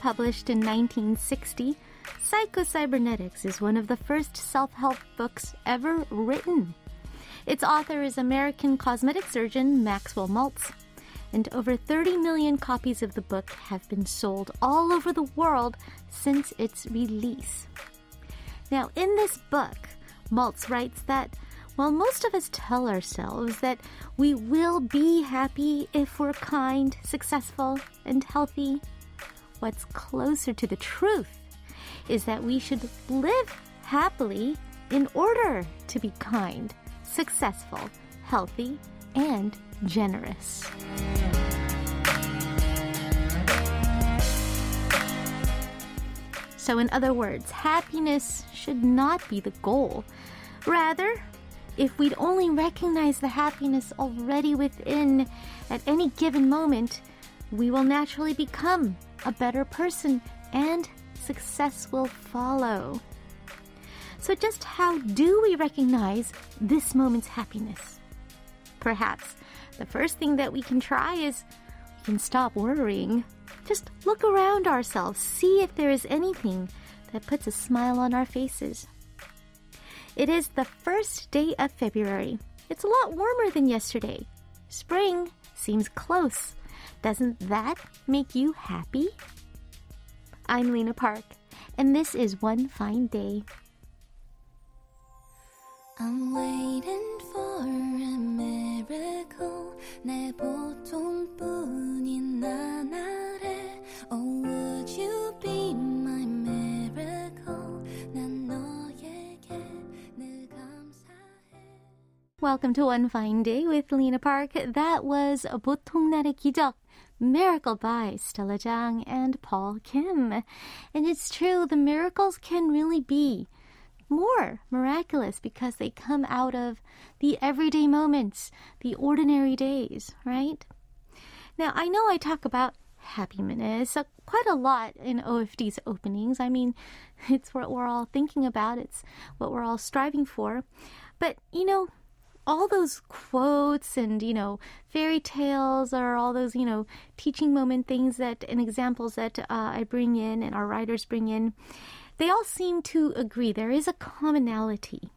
published in 1960, Psycho-Cybernetics is one of the first self-help books ever written. Its author is American cosmetic surgeon Maxwell Maltz, and over 30 million copies of the book have been sold all over the world since its release. Now, in this book, Maltz writes that while most of us tell ourselves that we will be happy if we're kind, successful, and healthy, what's closer to the truth is that we should live happily in order to be kind, successful, healthy, and generous. So, in other words, happiness should not be the goal. Rather, if we'd only recognize the happiness already within at any given moment, we will naturally become a better person and success will follow. So, just how do we recognize this moment's happiness? Perhaps the first thing that we can try is we can stop worrying. Just look around ourselves, see if there is anything that puts a smile on our faces. It is the first day of February. It's a lot warmer than yesterday. Spring seems close. Doesn't that make you happy? I'm Lena Park, and this is One Fine Day. I'm waiting for a miracle 내 보통뿐인 나날에 Oh would you be my miracle Welcome to One Fine Day with Lena Park. That was 보통날의 기적. Miracle by Stella Jang and Paul Kim. And it's true, the miracles can really be more miraculous because they come out of the everyday moments, the ordinary days, right? Now, I know I talk about happiness uh, quite a lot in OFD's openings. I mean, it's what we're all thinking about, it's what we're all striving for. But, you know, all those quotes and, you know, fairy tales or all those, you know, teaching moment things that and examples that uh, I bring in and our writers bring in, they all seem to agree there is a commonality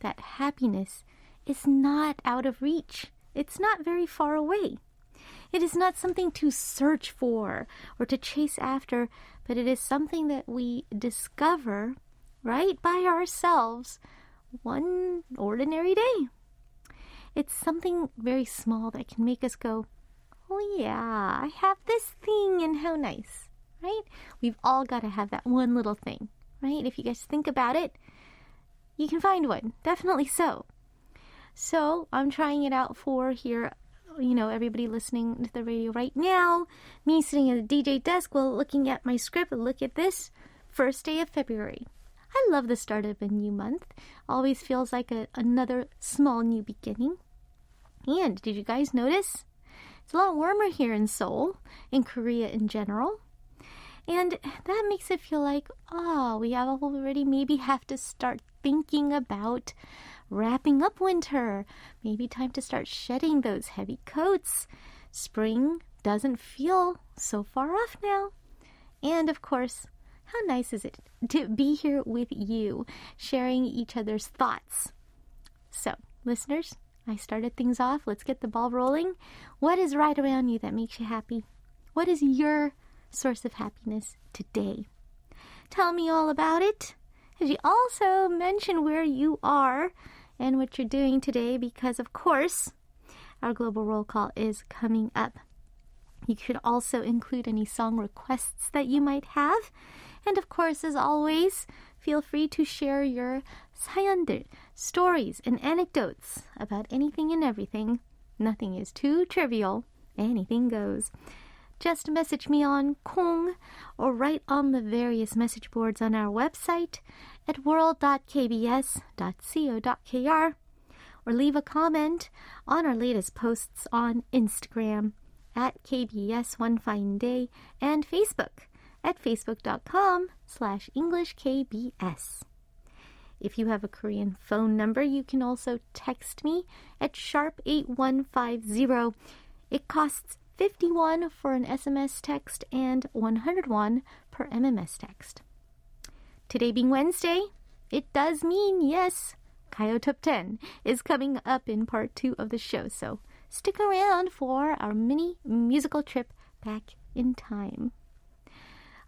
that happiness is not out of reach. It's not very far away. It is not something to search for or to chase after, but it is something that we discover right by ourselves one ordinary day. It's something very small that can make us go, Oh, yeah, I have this thing, and how nice right? We've all got to have that one little thing, right? If you guys think about it, you can find one. Definitely so. So I'm trying it out for here, you know, everybody listening to the radio right now. Me sitting at the DJ desk while looking at my script. Look at this. First day of February. I love the start of a new month. Always feels like a, another small new beginning. And did you guys notice? It's a lot warmer here in Seoul, in Korea in general. And that makes it feel like, oh, we have already maybe have to start thinking about wrapping up winter. Maybe time to start shedding those heavy coats. Spring doesn't feel so far off now. And of course, how nice is it to be here with you, sharing each other's thoughts? So, listeners, I started things off. Let's get the ball rolling. What is right around you that makes you happy? What is your source of happiness today. Tell me all about it. Could you also mention where you are and what you're doing today? Because, of course, our global roll call is coming up. You could also include any song requests that you might have. And of course, as always, feel free to share your 사연들, stories, and anecdotes about anything and everything. Nothing is too trivial. Anything goes just message me on Kong or write on the various message boards on our website at world.kbs.co.kr or leave a comment on our latest posts on Instagram at KBS One Fine Day and Facebook at facebook.com slash EnglishKBS. If you have a Korean phone number, you can also text me at sharp 8150. It costs 51 for an SMS text, and 101 per MMS text. Today being Wednesday, it does mean yes, Kayo Top 10 is coming up in part two of the show, so stick around for our mini musical trip back in time.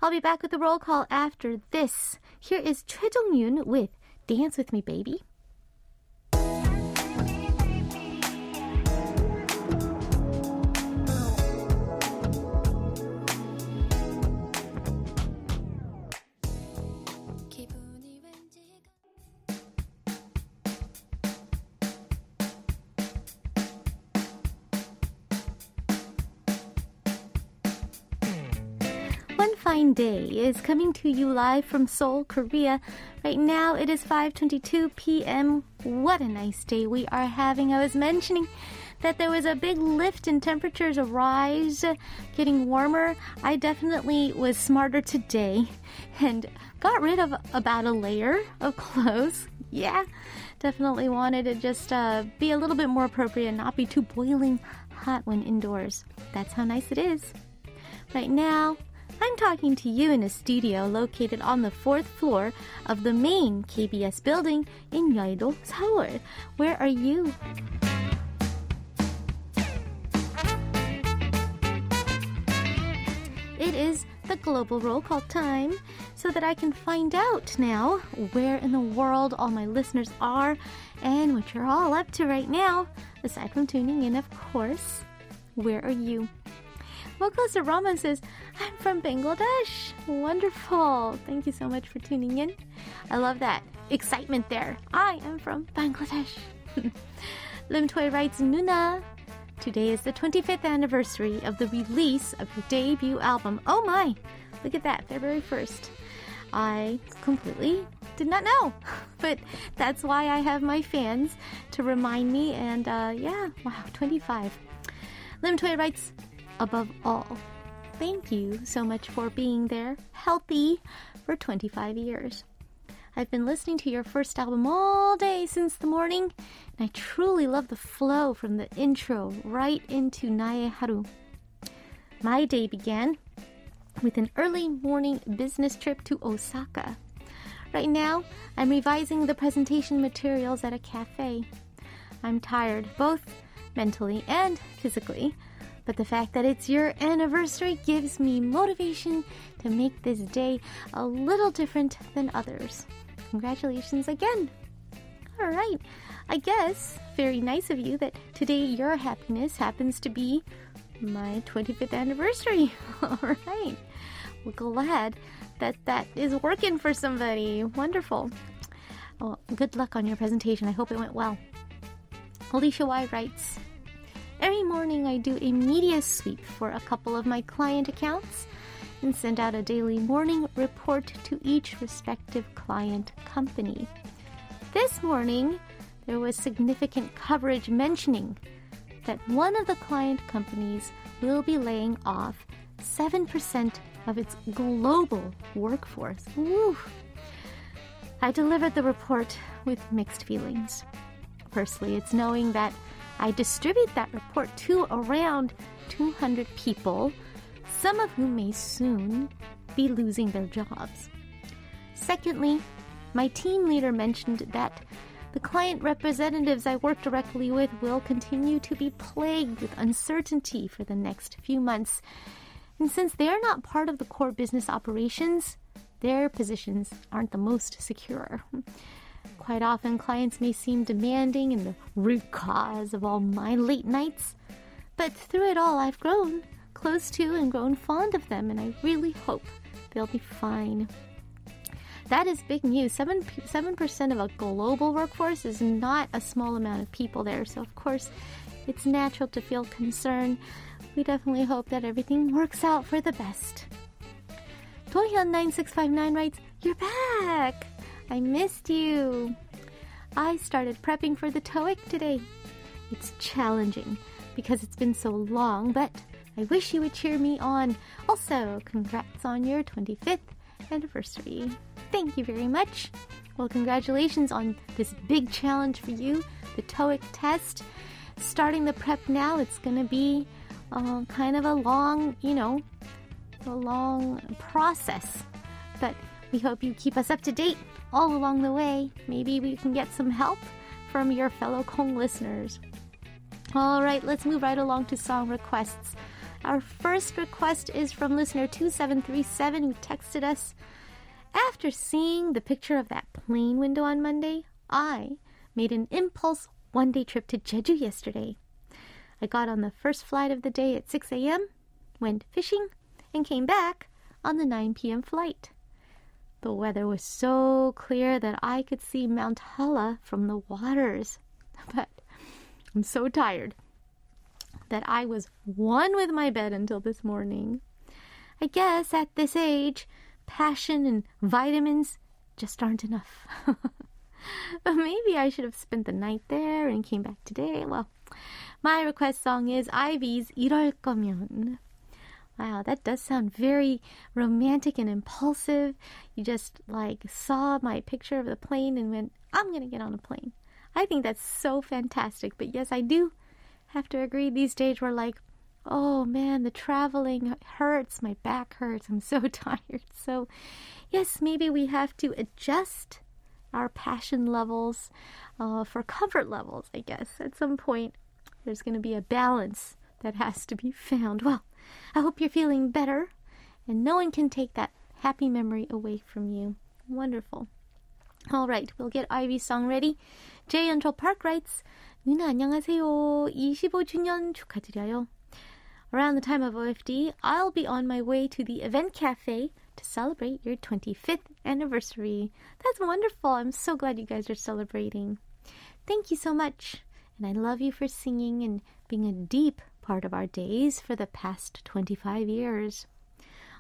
I'll be back with the roll call after this. Here is Choi Jong-yoon with Dance With Me Baby. Day is coming to you live from Seoul, Korea. Right now it is 5:22 p.m. What a nice day we are having. I was mentioning that there was a big lift in temperatures, a rise, getting warmer. I definitely was smarter today and got rid of about a layer of clothes. Yeah, definitely wanted to just uh, be a little bit more appropriate and not be too boiling hot when indoors. That's how nice it is. Right now, I'm talking to you in a studio located on the fourth floor of the main KBS building in Yeouido, Seoul. Where are you? It is the global roll call time so that I can find out now where in the world all my listeners are and what you're all up to right now. Aside from tuning in, of course, where are you? Mokosa Raman says, I'm from Bangladesh. Wonderful. Thank you so much for tuning in. I love that excitement there. I am from Bangladesh. Lim Toy writes, Nuna. Today is the 25th anniversary of the release of your debut album. Oh my! Look at that, February 1st. I completely did not know. But that's why I have my fans to remind me. And uh, yeah, wow, 25. Lim Toy writes, above all, thank you so much for being there, healthy, for 25 years. I've been listening to your first album all day since the morning, and I truly love the flow from the intro right into Nae Haru. My day began with an early morning business trip to Osaka. Right now, I'm revising the presentation materials at a cafe. I'm tired, both mentally and physically, but the fact that it's your anniversary gives me motivation to make this day a little different than others. Congratulations again! All right, I guess very nice of you that today your happiness happens to be my 25th anniversary. All right, well, glad that that is working for somebody. Wonderful. Well, good luck on your presentation. I hope it went well. Alicia Y writes, Every morning I do a media sweep for a couple of my client accounts and send out a daily morning report to each respective client company. This morning, there was significant coverage mentioning that one of the client companies will be laying off 7% of its global workforce. Woo. I delivered the report with mixed feelings. Firstly, it's knowing that I distribute that report to around 200 people, some of whom may soon be losing their jobs. Secondly, my team leader mentioned that the client representatives I work directly with will continue to be plagued with uncertainty for the next few months. And since they are not part of the core business operations, their positions aren't the most secure. Quite often, clients may seem demanding and the root cause of all my late nights. But through it all, I've grown close to and grown fond of them, and I really hope they'll be fine. That is big news. 7, 7% of a global workforce is not a small amount of people there, so of course, it's natural to feel concerned. We definitely hope that everything works out for the best. Dohyun9659 writes, You're back! I missed you. I started prepping for the TOEIC today. It's challenging because it's been so long, but I wish you would cheer me on. Also, congrats on your 25th anniversary. Thank you very much. Well, congratulations on this big challenge for you, the TOEIC test. Starting the prep now, it's going to be uh, kind of a long, you know, a long process. But we hope you keep us up to date all along the way. Maybe we can get some help from your fellow Kong listeners. All right, let's move right along to song requests. Our first request is from listener 2737 who texted us. After seeing the picture of that plane window on Monday, I made an impulse one day trip to Jeju yesterday. I got on the first flight of the day at 6 a.m., went fishing, and came back on the 9 p.m. flight. The weather was so clear that I could see Mount Halla from the waters. But I'm so tired that I was one with my bed until this morning. I guess at this age, passion and vitamins just aren't enough. but maybe I should have spent the night there and came back today. Well, my request song is Ivy's 이럴 거면. Wow, that does sound very romantic and impulsive. You just like saw my picture of the plane and went, I'm going to get on a plane. I think that's so fantastic. But yes, I do have to agree these days we're like, oh man, the traveling hurts. My back hurts. I'm so tired. So, yes, maybe we have to adjust our passion levels uh, for comfort levels, I guess. At some point, there's going to be a balance that has to be found. Well, I hope you're feeling better and no one can take that happy memory away from you. Wonderful. All right, we'll get Ivy's song ready. Jay Until Park writes, 누나 안녕하세요. 25주년 축하드려요. Around the time of OFD, I'll be on my way to the event cafe to celebrate your 25th anniversary. That's wonderful. I'm so glad you guys are celebrating. Thank you so much. And I love you for singing and being a deep part of our days for the past 25 years.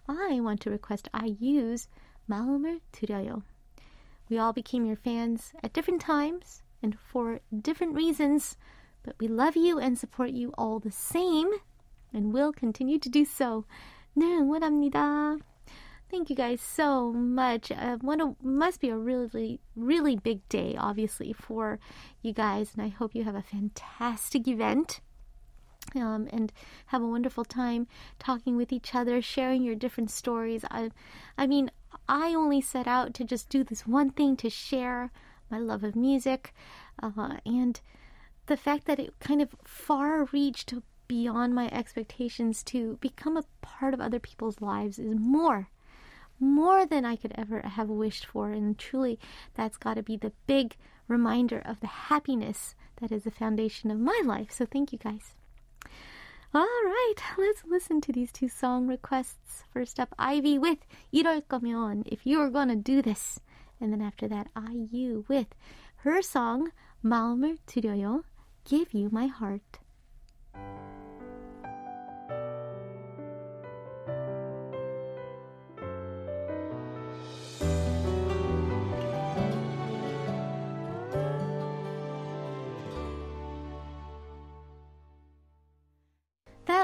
I want to request I use Maeumeul Deuryeoyo. We all became your fans at different times and for different reasons, but we love you and support you all the same and will continue to do so. Thank you guys so much. Uh, must be a really, really big day, obviously, for you guys, and I hope you have a fantastic event um, and have a wonderful time talking with each other, sharing your different stories. I, I mean, I only set out to just do this one thing to share my love of music, uh, and the fact that it kind of far reached beyond my expectations to become a part of other people's lives is more more than I could ever have wished for. And truly, that's got to be the big reminder of the happiness that is the foundation of my life. So, thank you guys. All right, let's listen to these two song requests. First up, Ivy with 이럴 거면, if you are gonna do this. And then after that, IU with her song, 마음을 드려요, give you my heart.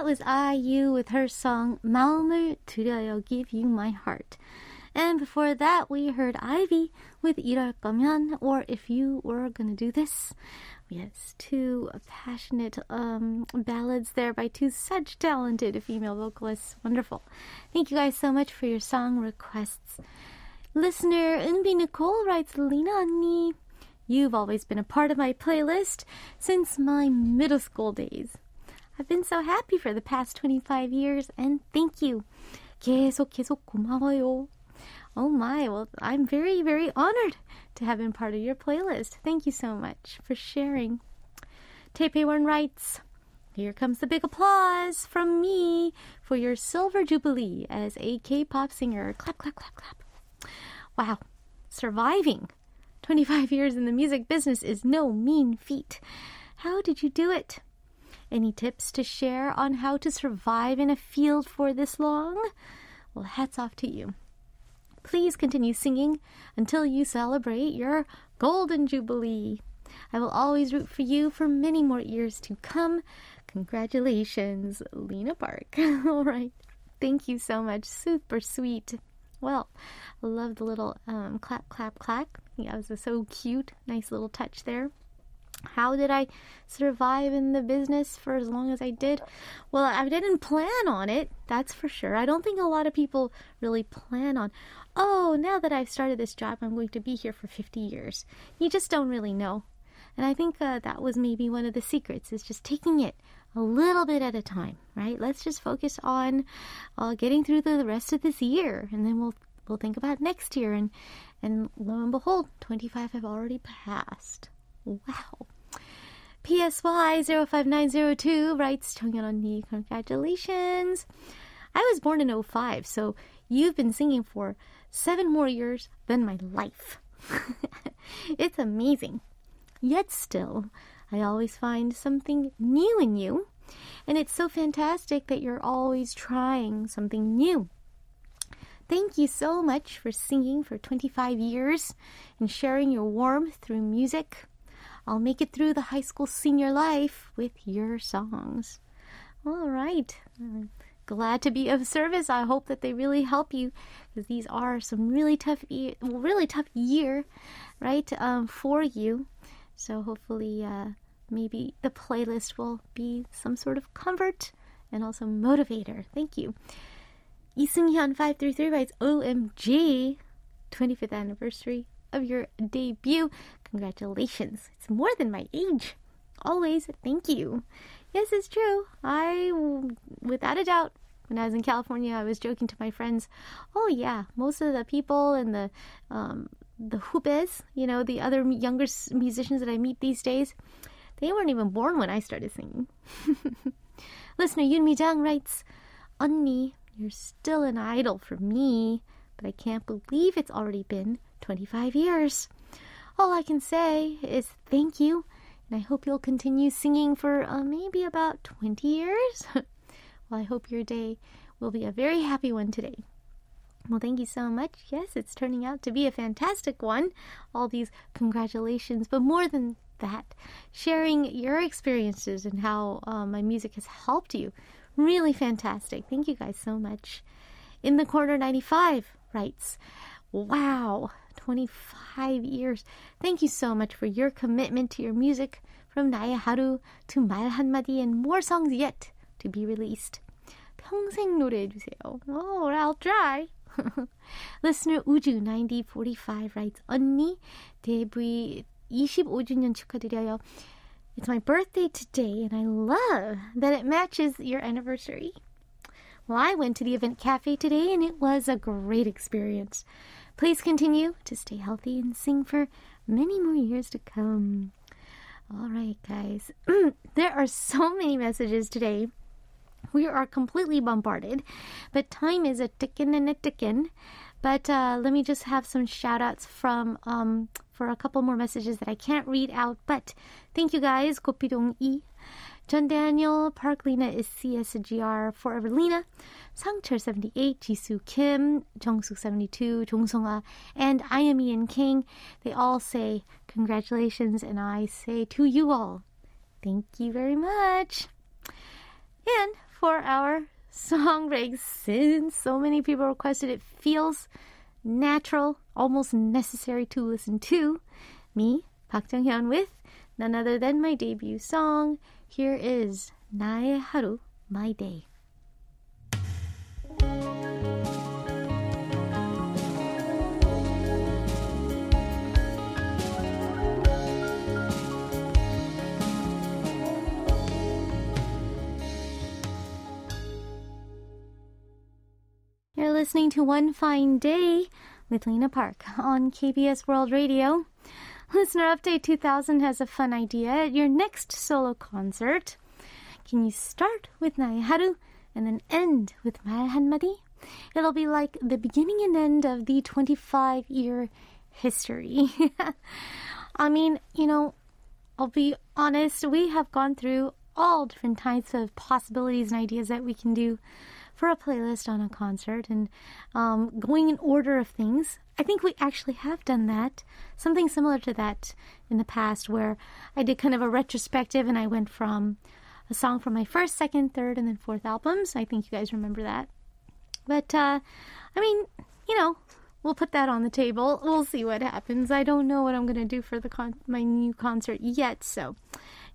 that was IU with her song Maeumeul Deuryeoyo Give You My Heart. And before that, we heard Ivy with 이럴 거면, or If You Were Gonna Do This. Yes, two passionate um, ballads there by two such talented female vocalists. Wonderful. Thank you guys so much for your song requests. Listener Unbi Nicole writes, Lena Anni, you've always been a part of my playlist since my middle school days. I've been so happy for the past 25 years, and thank you. 계속 계속 고마워요. Oh my, well, I'm very, very honored to have been part of your playlist. Thank you so much for sharing. Taipei writes, Here comes the big applause from me for your silver jubilee as a K-pop singer. Clap, clap, clap, clap. Wow, surviving 25 years in the music business is no mean feat. How did you do it? Any tips to share on how to survive in a field for this long? Well, hats off to you. Please continue singing until you celebrate your Golden Jubilee. I will always root for you for many more years to come. Congratulations, Lena Park. All right. Thank you so much. Super sweet. Well, I love the little um, clap, clap, clap. Yeah, it was so cute. Nice little touch there. How did I survive in the business for as long as I did? Well, I didn't plan on it, that's for sure. I don't think a lot of people really plan on, oh, now that I've started this job, I'm going to be here for 50 years. You just don't really know. And I think uh, that was maybe one of the secrets is just taking it a little bit at a time, right? Let's just focus on uh, getting through the, rest of this year, and then we'll we'll think about next year. And and lo and behold, 25 have already passed. Wow. PSY05902 writes, Jung Hyun 언니, congratulations. I was born in 05, so you've been singing for seven more years than my life. it's amazing. Yet still, I always find something new in you. And it's so fantastic that you're always trying something new. Thank you so much for singing for 25 years and sharing your warmth through music. I'll make it through the high school senior life with your songs. All right. Glad to be of service. I hope that they really help you because these are some really tough, e- really tough year, right, um, for you. So hopefully, uh, maybe the playlist will be some sort of comfort and also motivator. Thank you. Isunghyeon533 writes, OMG, 25th anniversary of your debut. Congratulations. It's more than my age. Always thank you. Yes, it's true. I, without a doubt, when I was in California, I was joking to my friends, oh yeah, most of the people in the um, the hubes, you know, the other younger musicians that I meet these days, they weren't even born when I started singing. Listener Yunmi Jang writes, Unni, you're still an idol for me, but I can't believe it's already been 25 years. All I can say is thank you, and I hope you'll continue singing for uh, maybe about 20 years. well, I hope your day will be a very happy one today. Well, thank you so much. Yes, it's turning out to be a fantastic one. All these congratulations, but more than that, sharing your experiences and how uh, my music has helped you. Really fantastic. Thank you guys so much. In the Corner 95 writes, Wow, 25 years. Thank you so much for your commitment to your music from 나의 하루 to 말 한마디 and more songs yet to be released. 평생 노래 해주세요. Oh, I'll try. Listener 우주9045 writes, 언니, 데뷔 25주년 축하드려요. It's my birthday today, and I love that it matches your anniversary. Well, I went to the event cafe today, and it was a great experience. Please continue to stay healthy and sing for many more years to come. All right, guys. there are so many messages today. We are completely bombarded, but time is a ticking and a ticking. But uh, let me just have some shout outs from um, for a couple more messages that I can't read out. But thank you guys. Kopidong E. John Daniel, Park Lena is CSGR, Forever Lena, Sangchul 78, Jisoo Kim, Jungsuk 72, Jongsunga, and I am Ian King. They all say congratulations, and I say to you all, thank you very much. And for our song break, since so many people requested it, feels natural, almost necessary to listen to. Me, Park Jung Hyun, with none other than my debut song. Here is 나의 하루, my day. You're listening to One Fine Day with Lena Park on KBS World Radio. Listener Update 2000 has a fun idea at your next solo concert. Can you start with Naiharu and then end with Mahanmadi? It'll be like the beginning and end of the 25 year history. I mean, you know, I'll be honest, we have gone through all different types of possibilities and ideas that we can do for a playlist on a concert and um, going in order of things I think we actually have done that. Something similar to that in the past, where I did kind of a retrospective and I went from a song from my first, second, third, and then fourth albums. I think you guys remember that. But, uh, I mean, you know, we'll put that on the table. We'll see what happens. I don't know what I'm going to do for the con- my new concert yet, so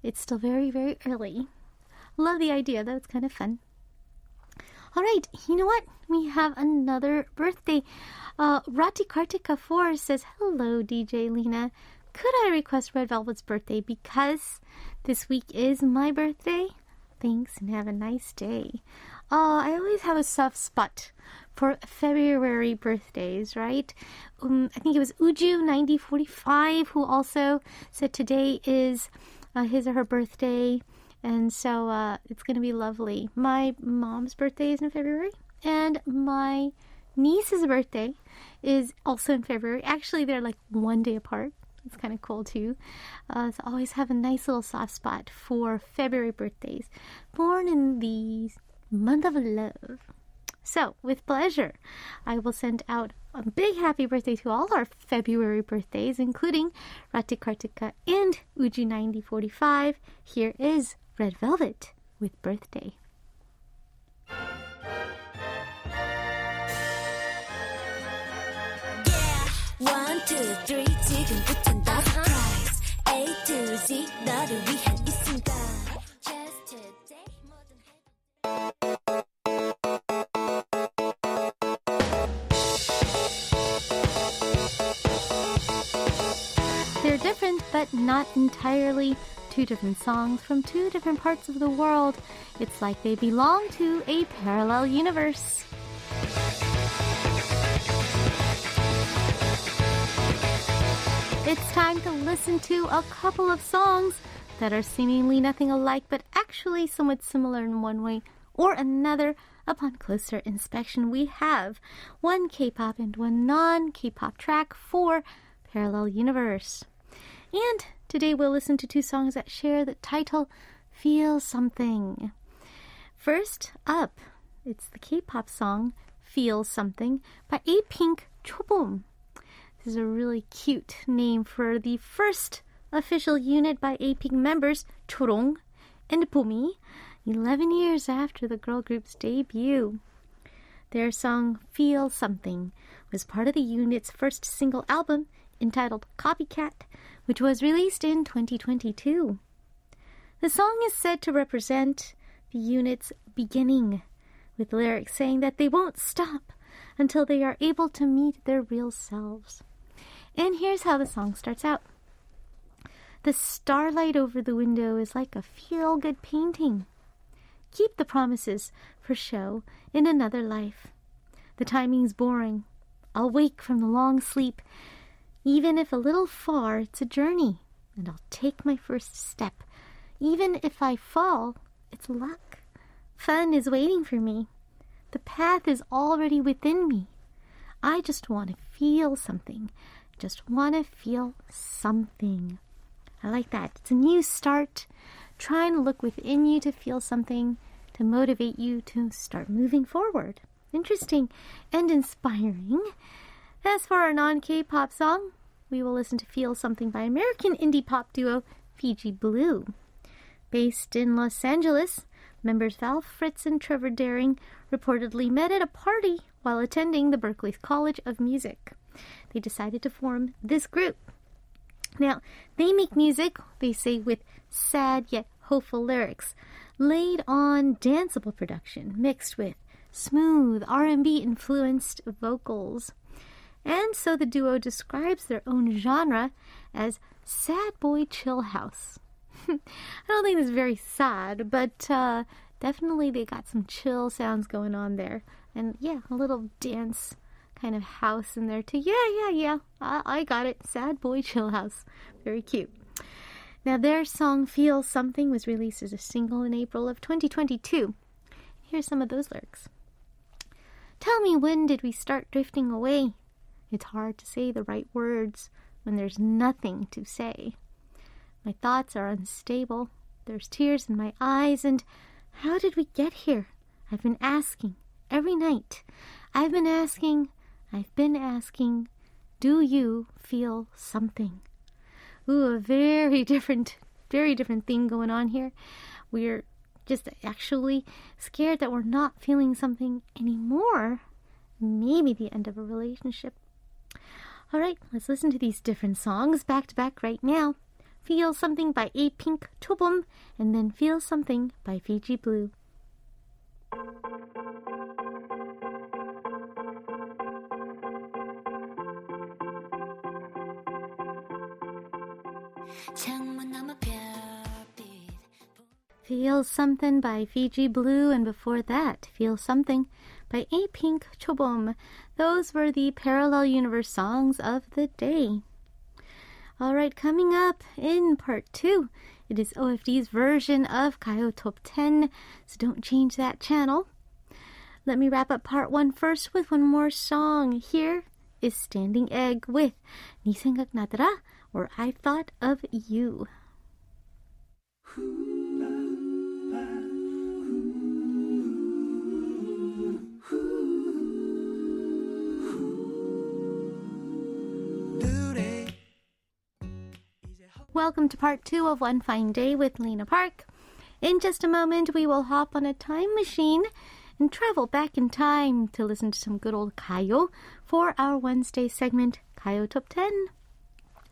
it's still very, very early. Love the idea, though. It's kind of fun. All right, you know what? We have another birthday. Uh, Rati Kartika 4 says, Hello, DJ Lena. Could I request Red Velvet's birthday because this week is my birthday? Thanks and have a nice day. Uh, I always have a soft spot for February birthdays, right? Um, I think it was Uju9045 who also said today is uh, his or her birthday. And so uh, it's going to be lovely. My mom's birthday is in February, and my niece's birthday is also in February. Actually, they're like one day apart. It's kind of cool too. Uh, so I always have a nice little soft spot for February birthdays, born in the month of love. So, with pleasure, I will send out a big happy birthday to all our February birthdays, including Rati Kartika and Uju9045. Here is Red Velvet with Birthday. One, two, three, 지금부턴 다 surprise. A to Z, 너를 위한 이 순간. Just today, 뭐든 해도 They're different, but not entirely. Two different songs from two different parts of the world. It's like they belong to a parallel universe. It's time to listen to a couple of songs that are seemingly nothing alike, but actually somewhat similar in one way or another. Upon closer inspection, we have one K pop and one non K pop track for Parallel Universe. And today we'll listen to two songs that share the title Feel Something. First up, it's the K pop song Feel Something by A Pink Chobom. This is a really cute name for the first official unit by A Pink members, Chorong and Bomi, 11 years after the girl group's debut. Their song Feel Something was part of the unit's first single album entitled Copycat, which was released in 2022. The song is said to represent the unit's beginning, with lyrics saying that they won't stop until they are able to meet their real selves. And here's how the song starts out. The starlight over the window is like a feel good painting. Keep the promises for show in another life. The timing's boring. I'll wake from the long sleep. Even if a little far, it's a journey, and I'll take my first step. Even if I fall, it's luck. Fun is waiting for me. The path is already within me. I just want to feel something. Just want to feel something. I like that. It's a new start. Trying to look within you to feel something to motivate you to start moving forward. Interesting and inspiring. As for our non K pop song, we will listen to Feel Something by American indie pop duo Fiji Blue. Based in Los Angeles, members Val Fritz and Trevor Daring reportedly met at a party while attending the Berklee College of Music. They decided to form this group. Now, they make music, they say, with sad yet hopeful lyrics, laid on danceable production mixed with smooth R&B influenced vocals. And so the duo describes their own genre as sad boy chill house. I don't think it's very sad, but uh, definitely they got some chill sounds going on there. And yeah, a little dance kind of house in there too. Yeah, yeah, yeah. I, I got it. Sad boy chill house. Very cute. Now, their song Feel Something was released as a single in April of 2022. Here's some of those lyrics. Tell me when did we start drifting away? It's hard to say the right words when there's nothing to say. My thoughts are unstable. There's tears in my eyes, and how did we get here? I've been asking every night. I've been asking, I've been asking, do you feel something? Ooh, a very different, very different thing going on here. We're just actually scared that we're not feeling something anymore. Maybe the end of a relationship. All right, let's listen to these different songs back to back right now. Feel Something by A Pink Chobom, and then Feel Something by Fiji Blue. Feel Something by Fiji Blue, and before that, Feel Something by A. Pink Chobom. Those were the Parallel Universe songs of the day. All right, coming up in part two, it is OFD's version of Kayo Top 10, so don't change that channel. Let me wrap up part one first with one more song. Here is Standing Egg with Nisengak Natara, or I Thought of You. Welcome to part two of One Fine Day with Lena Park. In just a moment, we will hop on a time machine and travel back in time to listen to some good old Kayo for our Wednesday segment, Kayo Top 10.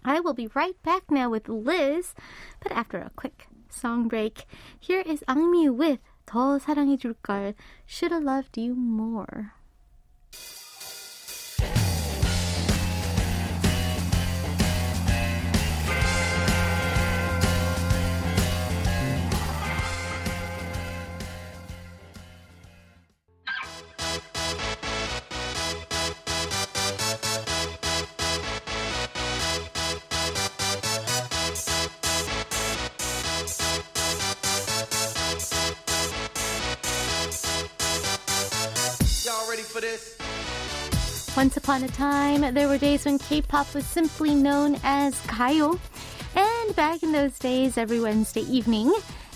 I will be right back now with Liz, but after a quick song break, here is Angmi with 더 사랑해줄걸, Should Have Loved You More. For this? Once upon a time, there were days when K-pop was simply known as Kayo. And back in those days, every Wednesday evening,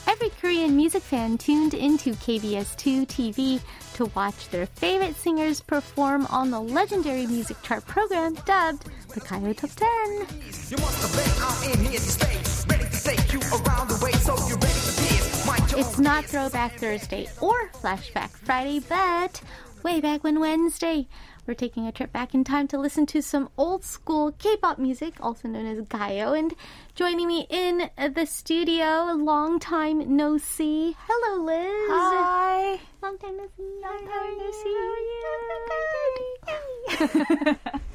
every Korean music fan tuned into KBS2 TV to watch their favorite singers perform on the legendary music chart program dubbed the Kayo Top 10. You must have been out in here to stay. Ready to take you around the way, so you ready for this? Mic It's not Throwback Thursday or Flashback Friday, but way back when Wednesday, we're taking a trip back in time to listen to some old school K-pop music, also known as Gayo. And joining me in the studio, long time no see. Hello, Liz. Hi. Long time no see. Long time no see.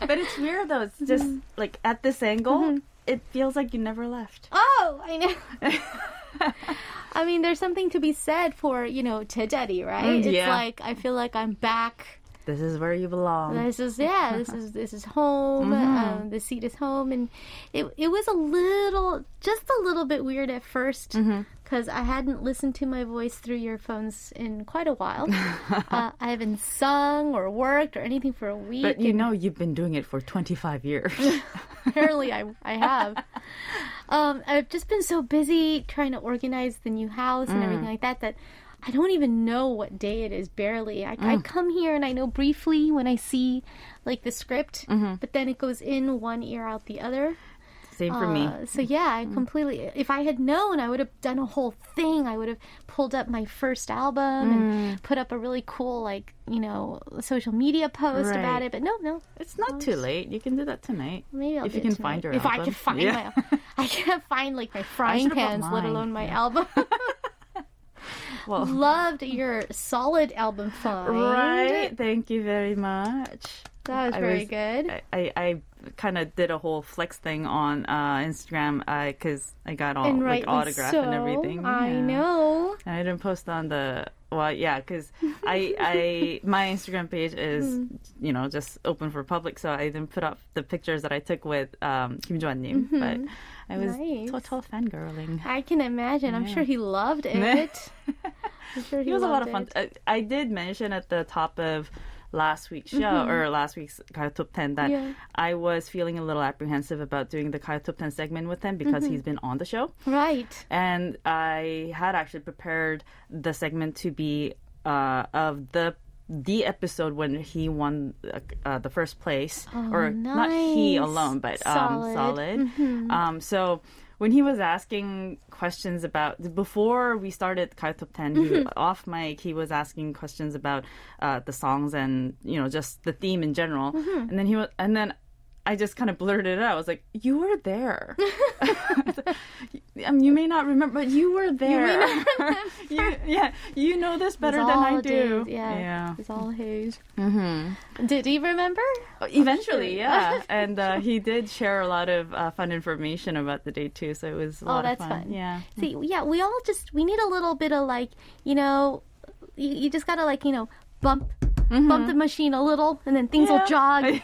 But it's weird though. It's just mm-hmm. like at this angle, mm-hmm. it feels like you never left. Oh, I know. I mean, there's something to be said for, you know, 제자리, right? Mm, It's yeah. like I feel like I'm back This is where you belong. This is yeah. This is this is home. Um, the seat is home, and it it was a little, just a little bit weird at first because I hadn't listened to my voice through earphones in quite a while. uh, I haven't sung or worked or anything for a week. But you and know you've been doing it for 25 years. apparently I I have. Um, I've just been so busy trying to organize the new house and everything mm. like that that. I don't even know what day it is, barely. I, I mm. come here and I know briefly when I see like the script, mm-hmm. but then it goes in one ear out the other. Same for me. Uh, so yeah, I completely. If I had known, I would have done a whole thing. I would have pulled up my first album and put up a really cool, like you know, social media post about it. But no, no, It's not too late. You can do that tonight. maybe I'll if you can tonight. find your If I can find Yeah. my, I can't find like my frying pans, let alone my Yeah. album. Well, Loved your solid album find. right. Thank you very much. That was I very was- good. I, I, I kind of did a whole flex thing on uh, Instagram because I got all and like autograph so. and everything. I yeah. know. And I didn't post on the well, yeah, because I, I, my Instagram page is, Hmm. you know, just open for public, so I didn't put up the pictures that I took with um, Kim Jong Nim, but I was Mm-hmm. Nice. total fangirling. I can imagine. I'm sure he loved it. I'm sure he It was a lot of fun. I did mention at the top of last week's show or last week's Kayo Top 10 that Mm-hmm. Yeah. I was feeling a little apprehensive about doing the Kayo Top 10 segment with him because Mm-hmm. he's been on the show. Right. And I had actually prepared the segment to be uh, of the the episode when he won uh, uh, the first place, or not he Oh, alone, but um, Solid. Mm-hmm. Um, so when he was asking questions about before we started Kayo Top 10 Mm-hmm. off mic, he was asking questions about uh, the songs and you know just the theme in general. Mm-hmm. And then he was, and then I just kind of blurted it out. I was like, "You were there." um, you may not remember, but you were there. You, yeah, you know this better than I do. Yeah, yeah. it's all haze. Mm-hmm. Did he remember? Eventually, sure. yeah, and uh, he did share a lot of uh, fun information about the day too. So it was a Oh, lot that's of fun. fun. Yeah. See, yeah, we all just we need a little bit of like, you know, you, you just gotta like, you know, bump bump the machine a little, and then things will Mm-hmm. Jog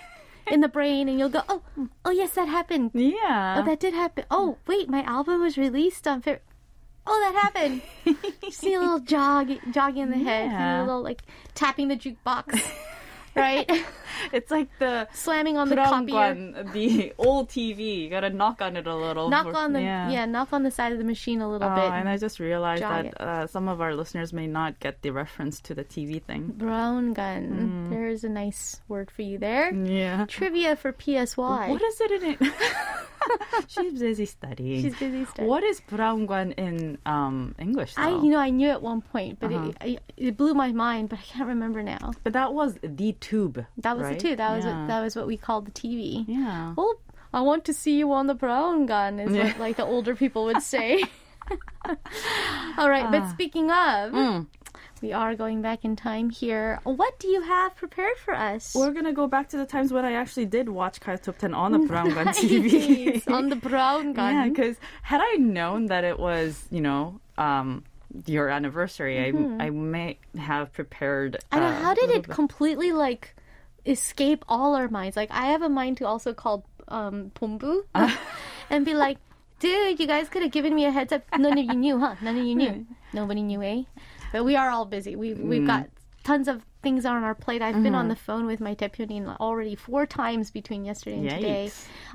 in the brain, and you'll go, oh, oh yes, that happened. Yeah. Oh, that did happen. Oh, wait, my album was released on February. Oh, that happened. see a little jog, jogging in the head, kind of Yeah. a little like tapping the jukebox, right? it's like the Slamming on the copier. The old TV. You gotta knock on it a little. Knock for- on the yeah. knock on the side of the machine a little Oh, bit. and I just realized that uh, some of our listeners may not get the reference to the TV thing. Brown Mm. gun. There's a nice word for you there. Yeah. Trivia for PSY. What is it in it? She's busy studying. She's busy studying. What is Prangwan in um, English? Though? I, you know, I knew at one point, but Uh-huh. it, it blew my mind. But I can't remember now. but that was the tube. That was right? the tube. That was yeah. what, that was what we called the TV. Yeah. Oh, I want to see you on the brown gun, is Yeah. what like the older people would say. All right, Ah. but speaking of, Mm. We are going back in time here. What do you have prepared for us? We're gonna go back to the times when I actually did watch Kayo Top 10 on the Prangwan TV. On the brown gun. Yeah, because had I known that it was, you know, um, your anniversary, I I may have prepared. I know. uh, How did it bit. completely like escape all our minds? Like I have a mind to also call um Pombu and be like, dude, you guys could have given me a heads up. None of you knew, huh? None of you knew. Nobody knew, eh? But we are all busy. We we've mm. got tons of things on our plate. I've been on mm-hmm. the phone with my deputy already four times between yesterday and today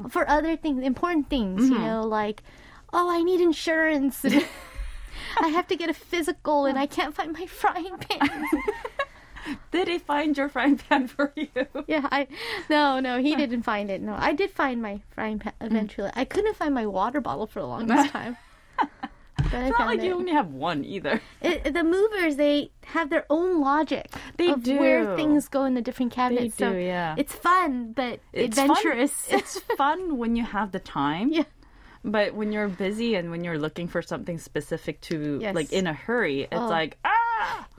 for other things, important things. You mm-hmm. know, like oh, I need insurance. I have to get a physical, and I can't find my frying pan. Did he find your frying pan for you? Yeah, I no, no, he didn't find it. No, I did find my frying pan mm. eventually. I couldn't find my water bottle for the longest time. But I It's not found like it. you only have one either. It- The movers they have their own logic. They of do. where things go in the different cabinets. They do, so yeah. It's fun, but It's adventurous. Fun. It's fun when you have the time. yeah. But when you're busy and when you're looking for something specific to, Yes. like in a hurry, it's Oh. like ah.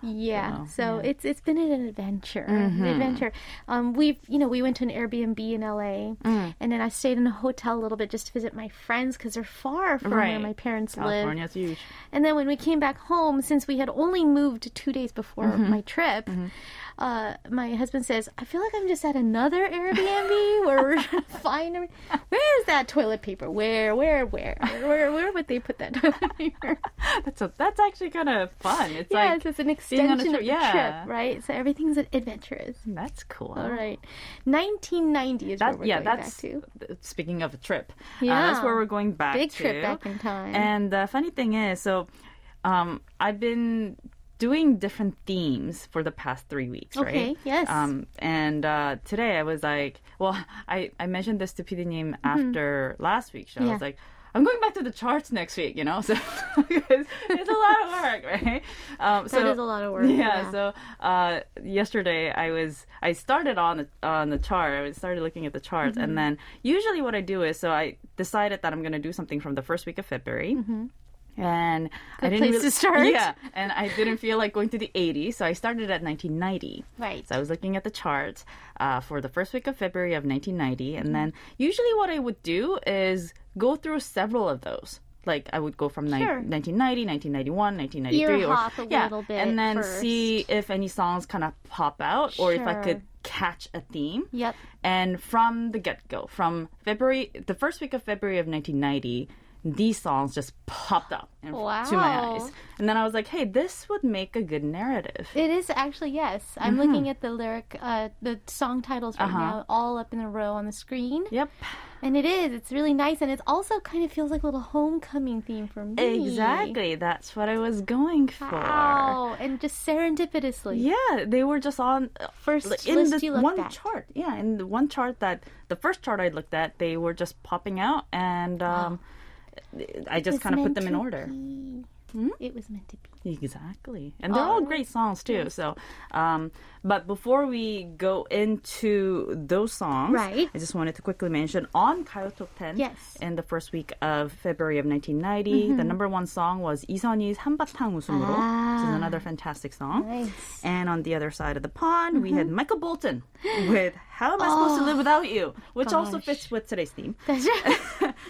Yeah, Wow, so it's it's been an adventure, an adventure. Um, we've you know we went to an Airbnb in LA, and then I stayed in a hotel a little bit just to visit my friends because they're far from where my parents live. California's huge. And then when we came back home, since we had only moved two days before Mm-hmm. my trip, uh, my husband says, "I feel like I'm just at another Airbnb where we're trying to find every- where's that toilet paper? Where, where, where, where, where would they put that toilet paper? That's a, that's actually kind of fun. It's yes, like it's an being on a extension trip. of the Yeah. trip, right? So everything's adventurous. that's cool. All right, 1990 is where That, we're yeah, going that's back to. speaking of a trip. uh, Yeah. that's where we're going back Big to. trip back in time. And the funny thing is, so um, I've been doing different themes for the past three weeks, right? Okay, yes. Um, and uh, today I was like, well, I, I mentioned this to PD님 after last week's show. I Mm-hmm. Was like, I'm going back to the charts next week, you know? So it's, it's a lot of work, right? Um, That so, is a lot of work, Yeah. yeah. So uh, yesterday I was I started on the, on the chart. I started looking at the charts, Mm-hmm. and then usually what I do is so I decided that I'm going to do something from the first week of February. And I didn't place really, to start. Yeah, and I didn't feel like going to the 80s, so I started at 1990. Right. So I was looking at the charts uh, for the first week of February of 1990, and then usually what I would do is go through several of those. Like I would go from ni- 1990, 1991, 1993, Year or hop a yeah, little bit and then first. see if any songs kind of pop out, or if I could catch a theme. Yep. And from the get go, from February, the first week of February of 1990, these songs just popped up in, to my eyes. And then I was like, hey, this would make a good narrative. It is actually yes. I'm Mm-hmm. looking at the lyric, uh, the song titles right Uh-huh. now, all up in a row on the screen. Yep. And it is. It's really nice, and it also kind of feels like a little homecoming theme for me. Exactly. That's what I was going for. Wow, and just serendipitously. Yeah, they were just on uh, First in list this you looked one at. chart. Yeah, in the one chart that the first chart I looked at, they were just popping out, and um, I just kind of put them in order. Hmm? It was meant to be. Exactly. And they're oh. all great songs too. So, um, but before we go into those songs, right. I just wanted to quickly mention on Kayo Top 10 yes. in the first week of February of 1990, mm-hmm. the number one song was 이선희's 한바탕 웃음으로, ah. which is ah. another fantastic song. Nice. And on the other side of the pond, mm-hmm. we had mm-hmm. Michael Bolton with How Am I oh. Supposed to oh. Live Without You, which Gosh. also fits with today's theme.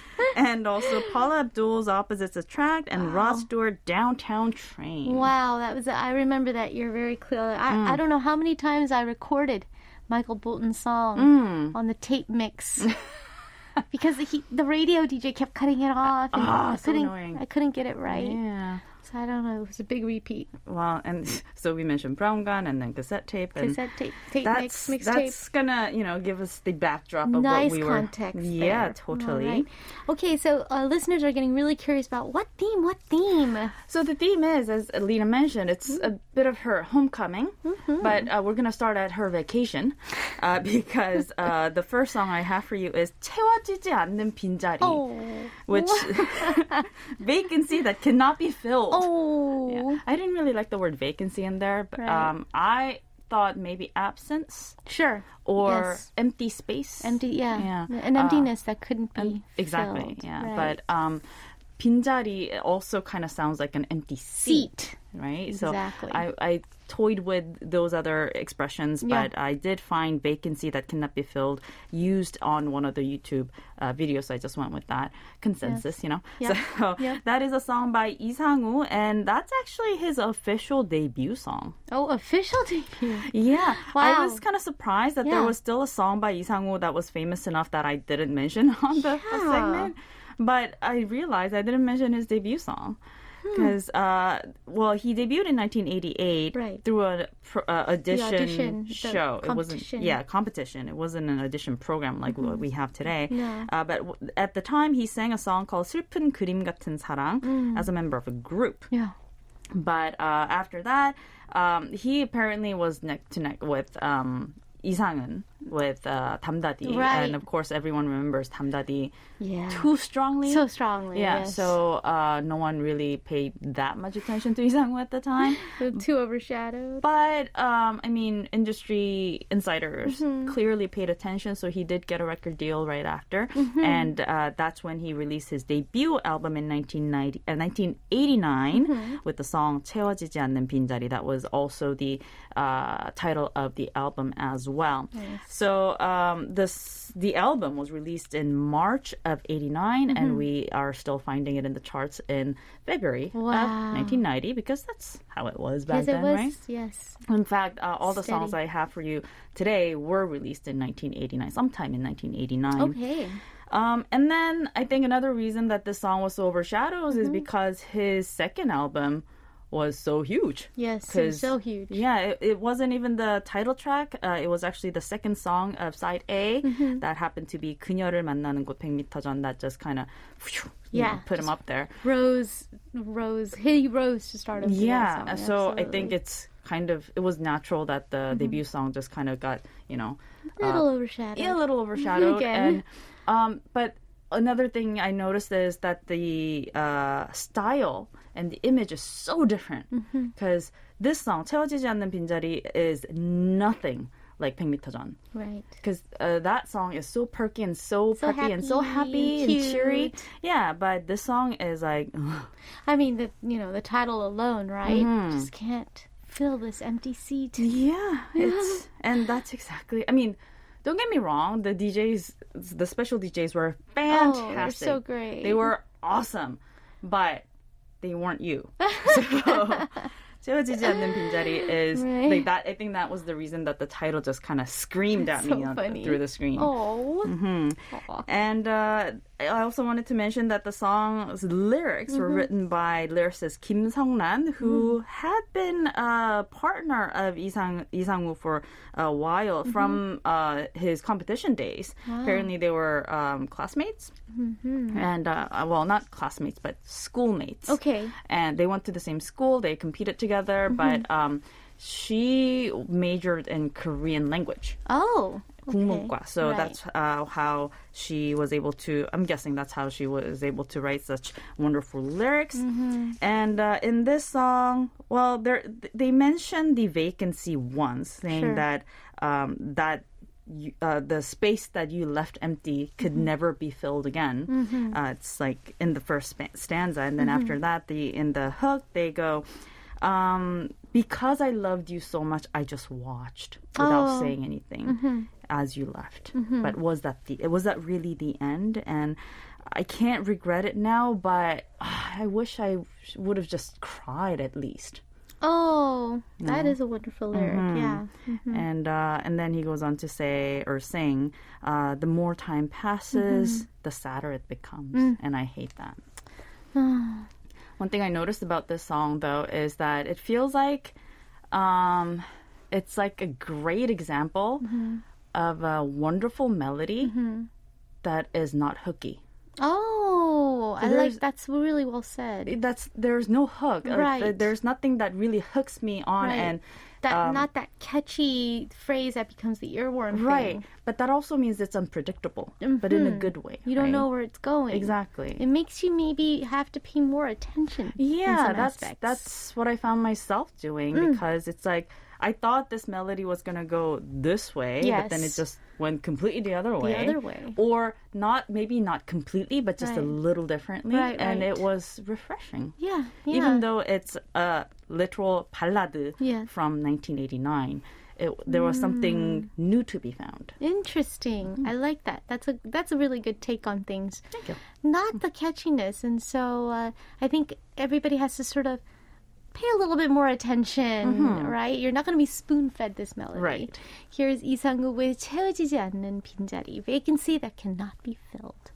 And also Paula Abdul's Opposites Attract and Rod Stewart Downtown Train. wow, that was. I remember that year very clearly. I, I don't know how many times I recorded Michael Bolton's song on the tape mix. Because he, the radio DJ kept cutting it off, and Ah, I so couldn't, annoying. I couldn't get it right. Yeah. So I don't know. It was a big repeat. Well, and so we mentioned brown gun and then cassette tape and Cassette tape, tape that's mix, mixtape. that's gonna you know give us the backdrop of nice what we were. context. Yeah, there. totally. All right. Okay, so uh, listeners are getting really curious about what theme, what theme. So the theme is, as Lena mentioned, it's Mm-hmm. a bit of her homecoming, but uh, we're gonna start at her vacation uh, because uh, the first song I have for you is 채워지지 않는 빈자리, Oh, which vacancy that cannot be filled. oh, Yeah. I didn't really like the word vacancy in there, but Right. um, I thought maybe absence sure. or Yes. empty space. Empty, yeah, Yeah. an Uh, emptiness that couldn't be exactly. filled. Yeah. Right. But um, pinjari also kind of sounds like an empty seat, seat. right? Exactly. So I, I toyed with those other expressions, yeah. but I did find vacancy that cannot be filled used on one of the YouTube uh, videos. So I just went with that consensus, yes. you know. Yeah. So yeah. that is a song by Lee Sang-woo, and that's actually his official debut song. Oh, official debut! Yeah, wow. I was kind of surprised that there was still a song by Lee Sang-woo that was famous enough that I didn't mention on the segment. But I realized I didn't mention his debut song Hmm. because, uh, well, he debuted in 1988 Right. through a pr- uh, audition, audition, the show. It wasn't, competition. yeah, competition. It wasn't an audition program like what we have today. No. Uh, but w- at the time, he sang a song called "슬픈 그림 같은 사랑" Mm. as a member of a group. Yeah. But uh, after that, um, he apparently was neck to neck with um, 이상은 with uh, Tamdadi, right. and of course everyone remembers Tamdadi yeah. too strongly, so strongly. Yeah, yes. so uh, no one really paid that much attention to Lee Sang-woo at the time. too overshadowed. But um, I mean, industry insiders mm-hmm. clearly paid attention, so he did get a record deal right after, mm-hmm. and uh, that's when he released his debut album in 1990, 1989 uh, mm-hmm. with the song 채워지지 않는 빈자리. That was also the uh, title of the album as well. Yes. So um, this the album was released in March of '89, Mm-hmm. and we are still finding it in the charts in February Wow. of 1990 because that's how it was back then, was. right? Yes. In fact, uh, all the songs I have for you today were released in 1989, sometime in 1989. Okay. Um, and then I think another reason that this song was so overshadowed Mm-hmm. is because his second album was so huge. Yes, it was 'Cause- so huge. Yeah, it, it wasn't even the title track. Uh, it was actually the second song of side A Mm-hmm. that happened to be 그녀를 만나는 곳 100m 전 that just kind of Yeah, put him up there. Rose, Rose, he rose to start a Yeah, song. so I think absolutely. it's kind of it was natural that the debut song just kind of got you know a little overshadowed. yeah, a little overshadowed. Again. And um, but another thing I noticed is that the uh, style and the image is so different Mm-hmm. because this song 채워지지 않는 빈자리 is nothing like 100m 전. Right. Because uh, that song is so perky and so, So peppy and so happy happy and and cheery. cute. Yeah, but this song is like, I mean, the you know the title alone, right? Mm-hmm. Just can't fill this empty seat. Yeah, it's and that's exactly. I mean, don't get me wrong. The DJs, the special DJs were fantastic. Oh, so great. They were awesome, but they weren't you. So, 채워지지 않는 빈자리 is Right. like that. I think that was the reason that the title just kind of screamed at So me on- funny. through the screen. Oh. Mm-hmm. Aw. And uh, I also wanted to mention that the song's lyrics were written by lyricist Kim Sung-ran, who had been a partner of Lee Sang Sang-woo for a while from uh, his competition days. Apparently, they were um, classmates, and uh, well, not classmates, but schoolmates. Okay. And they went to the same school. They competed together, but um, she majored in Korean language. Oh. okay. 국문과. So Right. that's uh, how she was able to. I'm guessing that's how she was able to write such wonderful lyrics. Mm-hmm. And uh, in this song, well, there they mentioned the vacancy once, saying Sure. that um, that. You, uh, the space that you left empty could Mm-hmm. never be filled again. Uh, it's like in the first spa- stanza, and then Mm-hmm. after that, the in the hook they go, um, "Because I loved you so much, I just watched without Oh. saying anything as you left." But was that the was that really the end? And I can't regret it now, but ah, I wish I would have just cried at least. Oh, that is a wonderful lyric. Mm-hmm. Yeah. And uh, and then he goes on to say or sing, uh, "The more time passes, the sadder it becomes," and I hate that. One thing I noticed about this song though is that it feels like um, it's like a great example of a wonderful melody that is not hooky. Oh, I like that's really well said. That's there's no hook. Uh, Right. there's nothing that really hooks me on Right. and That um, not that catchy phrase that becomes the earworm right. thing. But that also means it's unpredictable, but in a good way. You don't right? know where it's going. exactly. It makes you maybe have to pay more attention. Yeah, that's aspects. that's what I found myself doing Mm. because it's like I thought this melody was gonna go this way, but then it just went completely the other way. The other way. Or not maybe not completely, but just a little differently. Right, and right. it was refreshing. yeah, yeah. Even though it's a literal ballad Yes. from 1989, it, there was something Mm. new to be found. Interesting. I like that. That's a that's a really good take on things. Thank you. Not the catchiness, and so uh, I think everybody has to sort of pay a little bit more attention, right? You're not going to be spoon fed this melody. Right. Here's 이상우의 채워지지 않는 빈자리, vacancy that cannot be filled.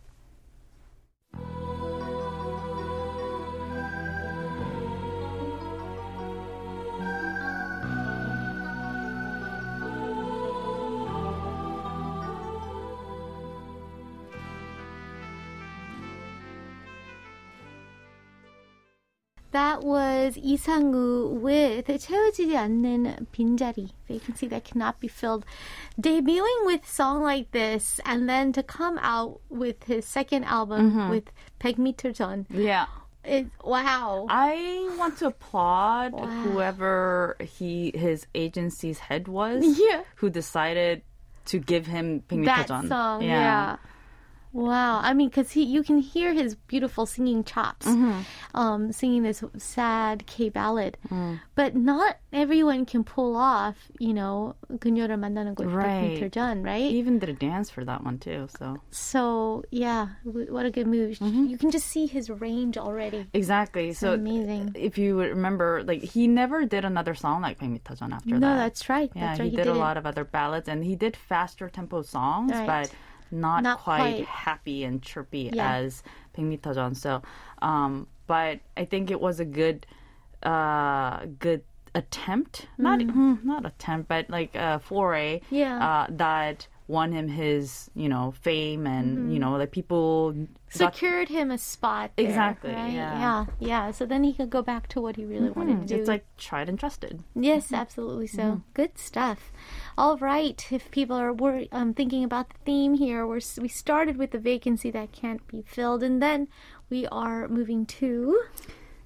That was Lee Sang-woo with 채워지지 않는 빈자리, vacancy that cannot be filled. Debuting with song like this, and then to come out with his second album mm-hmm. with Peg Me Yeah. It, wow. I want to applaud wow. whoever he his agency's head was. Yeah. Who decided to give him Peg Me That song, yeah. yeah. Wow, I mean, because he, you can hear his beautiful singing chops, Mm-hmm. um, singing this sad K ballad, Mm. but not everyone can pull off, you know, 그녀를 만나는 곳 Right. right. 전, right? He even did a dance for that one too. So So yeah, w- what a good move! Mm-hmm. You can just see his range already. exactly. So amazing. If you would remember, like he never did another song like Pingmitajan after No, that. that's right. Yeah, that's right. he did, a it. lot of other ballads, and he did faster tempo songs, Right. but not, Not quite, quite. happy and chirpy Yeah. as Pingmitajan. So, um, but I think it was a good, uh, good attempt. Not mm, not attempt, but like a foray. Yeah. Uh, that won him his, you know, fame and you know, like people got Secured him a spot. there, Exactly, right? yeah. yeah, yeah. So then he could go back to what he really wanted to do. It's like tried and trusted. Yes, absolutely so. Good stuff. All right, if people are wor- um, thinking about the theme here, we're, s- we started with the vacancy that can't be filled, and then we are moving to.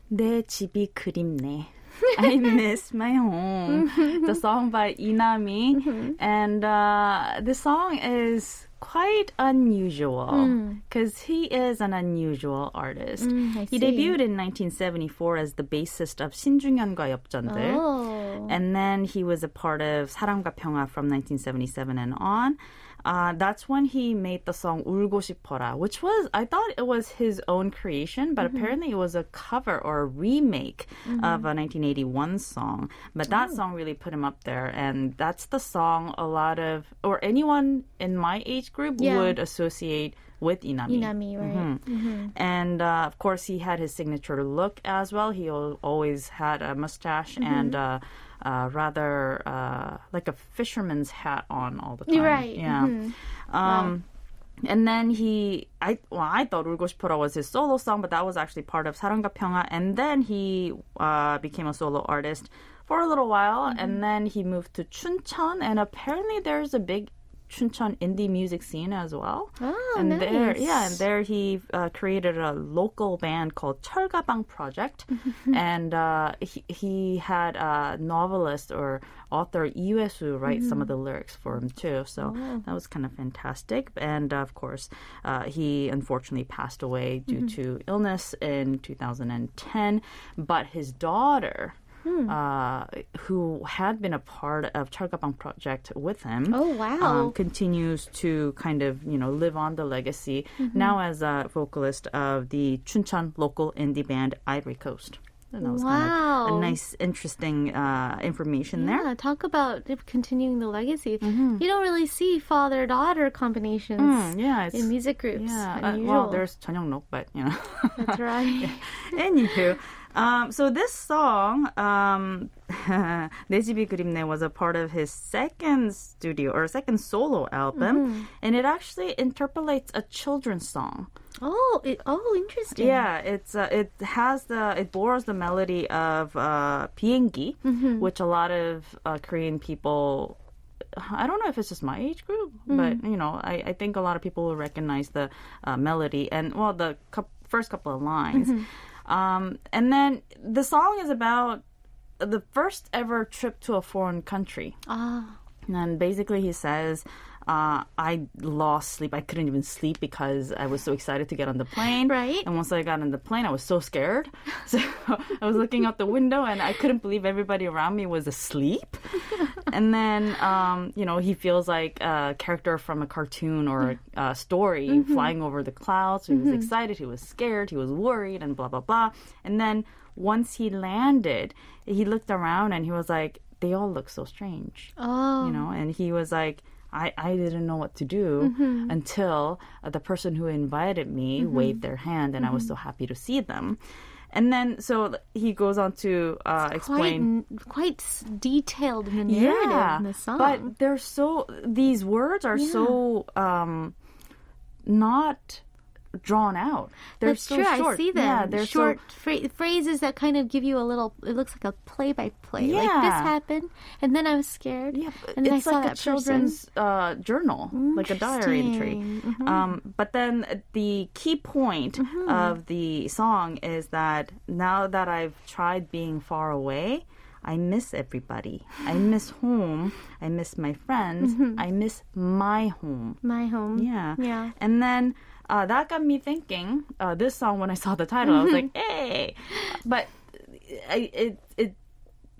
내 집이 그립네. I miss my home. the song by Inami. And uh, the song is quite unusual because he is an unusual artist. I he see. debuted in 1974 as the bassist of 신중현과 엽전들. Oh. And then he was a part of 사랑과 평화 from 1977 and on. Uh, that's when he made the song 울고 싶어라, which was, I thought it was his own creation, but apparently it was a cover or a remake of a 1981 song. But that song really put him up there. And that's the song a lot of, or anyone in my age group Yeah. would associate with Inami. Inami, right? And uh, of course, he had his signature look as well. He al- always had a mustache Mm-hmm. and uh, uh, rather uh, like a fisherman's hat on all the time. Right, Yeah. Um, And then he, I well, I thought 울고 싶어라 was his solo song, but that was actually part of 사랑과 평화. And then he uh, became a solo artist for a little while, Mm-hmm. and then he moved to Chuncheon, and apparently there's a big Chuncheon indie music scene as well. Oh, and nice. there, yeah, and there he uh, created a local band called Cholgabang Project, and uh, he, he had a novelist or author Lee Su write mm. some of the mm-hmm. lyrics for him too. So oh. that was kind of fantastic. And of course, uh, he unfortunately passed away due mm. to illness in 2010. But his daughter hmm. uh, who had been a part of Chargabang project with him. Oh wow! Um, continues to kind of you know live on the legacy mm-hmm. now as a vocalist of the Chuncheon local indie band Ivory Coast. And that was wow. kind of a nice, interesting uh, information yeah, there. Talk about continuing the legacy. Mm-hmm. You don't really see father daughter combinations mm, yeah, in music groups. Yeah, uh, well, there's Chanyong Nok, but you know. That's right. Anywho, um, so this song, um, Nejibi Kurimne was a part of his second studio or second solo album, mm-hmm. and it actually interpolates a children's song. Oh, it, oh, interesting. Yeah, it's uh, it has the it borrows the melody of uh, Piengi, mm-hmm. which a lot of uh, Korean people I don't know if it's just my age group, mm-hmm. but you know, I, I, think a lot of people will recognize the uh, melody and well, the cu- first couple of lines. Mm-hmm um, and then the song is about the first ever trip to a foreign country. Ah, And basically, he says, uh, I lost sleep. I couldn't even sleep because I was so excited to get on the plane. Right. And once I got on the plane, I was so scared. So I was looking out the window and I couldn't believe everybody around me was asleep. and then, um, you know, he feels like a character from a cartoon or a, a story Mm-hmm. flying over the clouds. So he was excited, he was scared, he was worried, and blah, blah, blah. And then once he landed, he looked around and he was like, they all look so strange oh, you know and he was like I, I didn't know what to do Mm-hmm. until uh, the person who invited me waved their hand and I was so Mm-hmm. happy to see them and then so he goes on to uh, quite explain quite s- detailed narrative in the song. but they're so these words are so um not drawn out they're That's so true. short I see them. yeah they're short so phra- phrases that kind of give you a little. It looks like a play by play. Like this happened, and then I was scared. Yeah, and then it's I saw like a children's uh, journal, like a diary entry. Mm-hmm. Um, but then the key point of the song is that now that I've tried being far away, I miss everybody. I miss home. I miss my friends. I miss my home. My home. Yeah. Yeah. And then uh, that got me thinking. Uh, this song, when I saw the title, I was like, "Hey!" But I, it it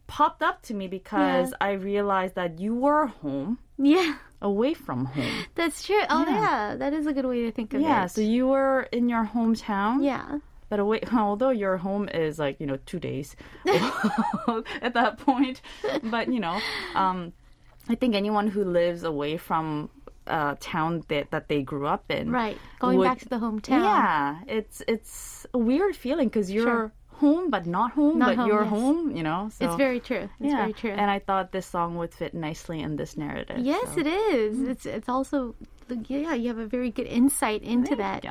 popped up to me because I realized that you were home Yeah. away from home. That's true. Oh Yeah. yeah, that is a good way to think of Yeah. it. Yeah. So you were in your hometown. yeah. But away, although your home is like you know two days at that point, but you know, um, I think anyone who lives away from a town that that they grew up in, Right. Going would- back to the hometown. Yeah, it's it's a weird feeling because you're home but not home, Not but home, you're yes. home. You know, so It's very true. It's yeah. very true. And I thought this song would fit nicely in this narrative. yes, so. it is. It's it's also yeah. You have a very good insight into that.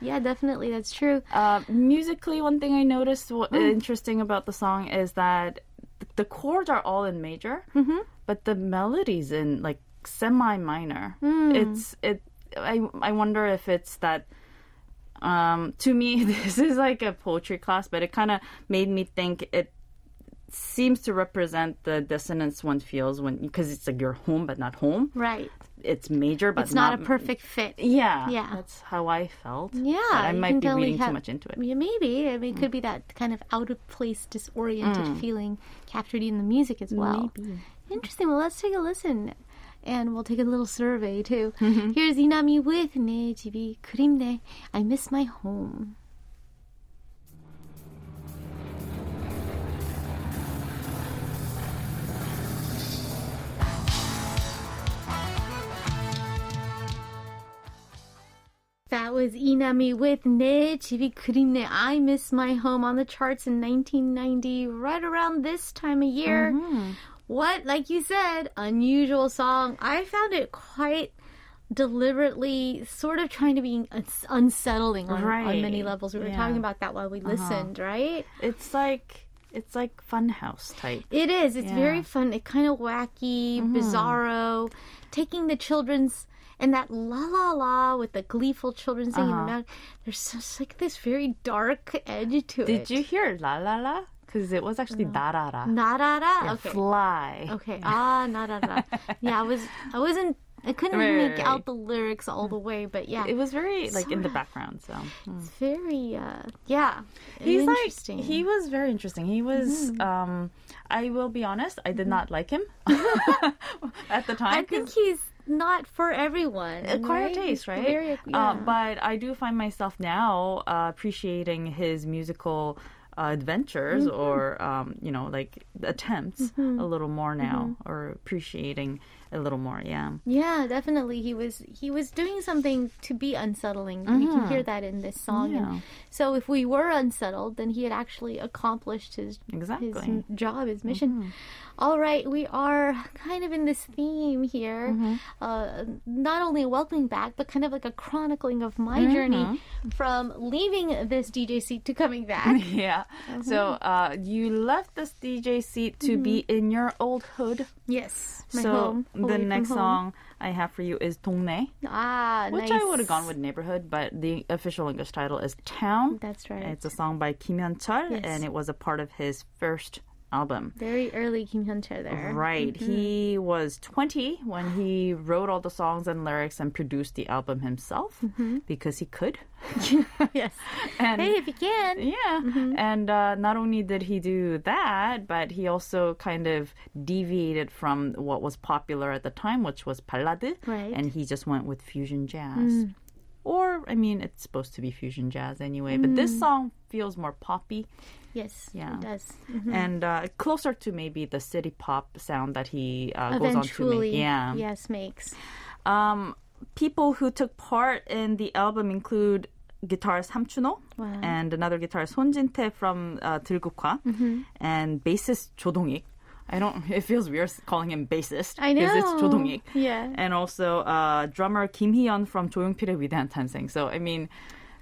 yeah, definitely, that's true. Uh, musically, one thing I noticed what Mm. interesting about the song is that the chords are all in major, Mm-hmm. but the melodies in like semi minor. Mm. It's it. I I wonder if it's that. Um, to me, this is like a poetry class, but it kind of made me think it seems to represent the dissonance one feels when because it's like you're home but not home. Right. It's major, but It's not, a perfect fit. Yeah, Yeah. That's how I felt. Yeah, but I might be reading have- too much into it. Yeah, maybe. I mean, it could be that kind of out of place, disoriented feeling captured in the music as well. Maybe. Interesting. Well, let's take a listen And we'll take a little survey too. Here's Inami with 내 집이 그립네. I miss my home. That was Inami with 내 집이 그립네. I miss my home on the charts in 1990, right around this time of year. What, like you said, unusual song. I found it quite deliberately sort of trying to be unsettling on, on many levels. We were Yeah. talking about that while we listened, right? It's like it's like funhouse type. It is. It's Yeah. very fun. It kind of wacky, bizarro, taking the children's and that la la la with the gleeful children singing Uh-huh. about. There's just like this very dark edge to it. Did you hear la la la? Because it was actually da. Narara? Okay. Fly. Okay. Ah, narara. yeah, I was. I wasn't. I couldn't Right, make right. out the lyrics all the way, but yeah, It was very like in the background. So it's very. uh Yeah, he's interesting. like he was very interesting. He was. um I will be honest. I did not like him at the time. I think he's not for everyone. acquired right? taste, right? Very, uh, yeah. but I do find myself now uh, appreciating his musical uh, adventures Mm-hmm. or, um, you know, like attempts a little more now Mm-hmm. or appreciating a little more. Yeah. Yeah, definitely. He was he was doing something to be unsettling. We can hear that in this song. Mm-hmm. Yeah. And so if we were unsettled, then he had actually accomplished his Exactly. his job, his mission. Mm-hmm. All right, we are kind of in this theme here, Mm-hmm. uh, not only welcoming back, but kind of like a chronicling of my Mm-hmm. journey from leaving this DJ seat to coming back. Yeah. So uh, you left this DJ seat to be in your old hood. yes, my so home. the next song I have for you is 동네, ah, which nice. I would have gone with neighborhood, but the official English title is Town. That's right. It's a song by Kim Hyun-chul, Yes. and it was a part of his first album. Very early Kim Hyun-chul there. Right. Mm-hmm. He was 20 when he wrote all the songs and lyrics and produced the album himself Mm-hmm. because he could. yes. And Hey, if you can. yeah. Mm-hmm. And uh, not only did he do that, but he also kind of deviated from what was popular at the time, which was ballad. Right. Mm. And he just went with fusion jazz. Or, I mean, it's supposed to be fusion jazz anyway, mm. but this mm. song feels more poppy. Yes, yeah. it does. Mm-hmm. And uh, closer to maybe the city pop sound that he uh, goes on to make. Yeah. Yes, makes. Um, people who took part in the album include guitarist Hamchuno wow. and another guitarist Hon Jin-tae from uh, mm-hmm. and bassist Cho Dong-ik I don't. It feels weird calling him bassist. I know. Because it's 조동익. Yeah. And also uh, drummer Kim Hee-yeon from 조용필의 위대한 탄생. So I mean,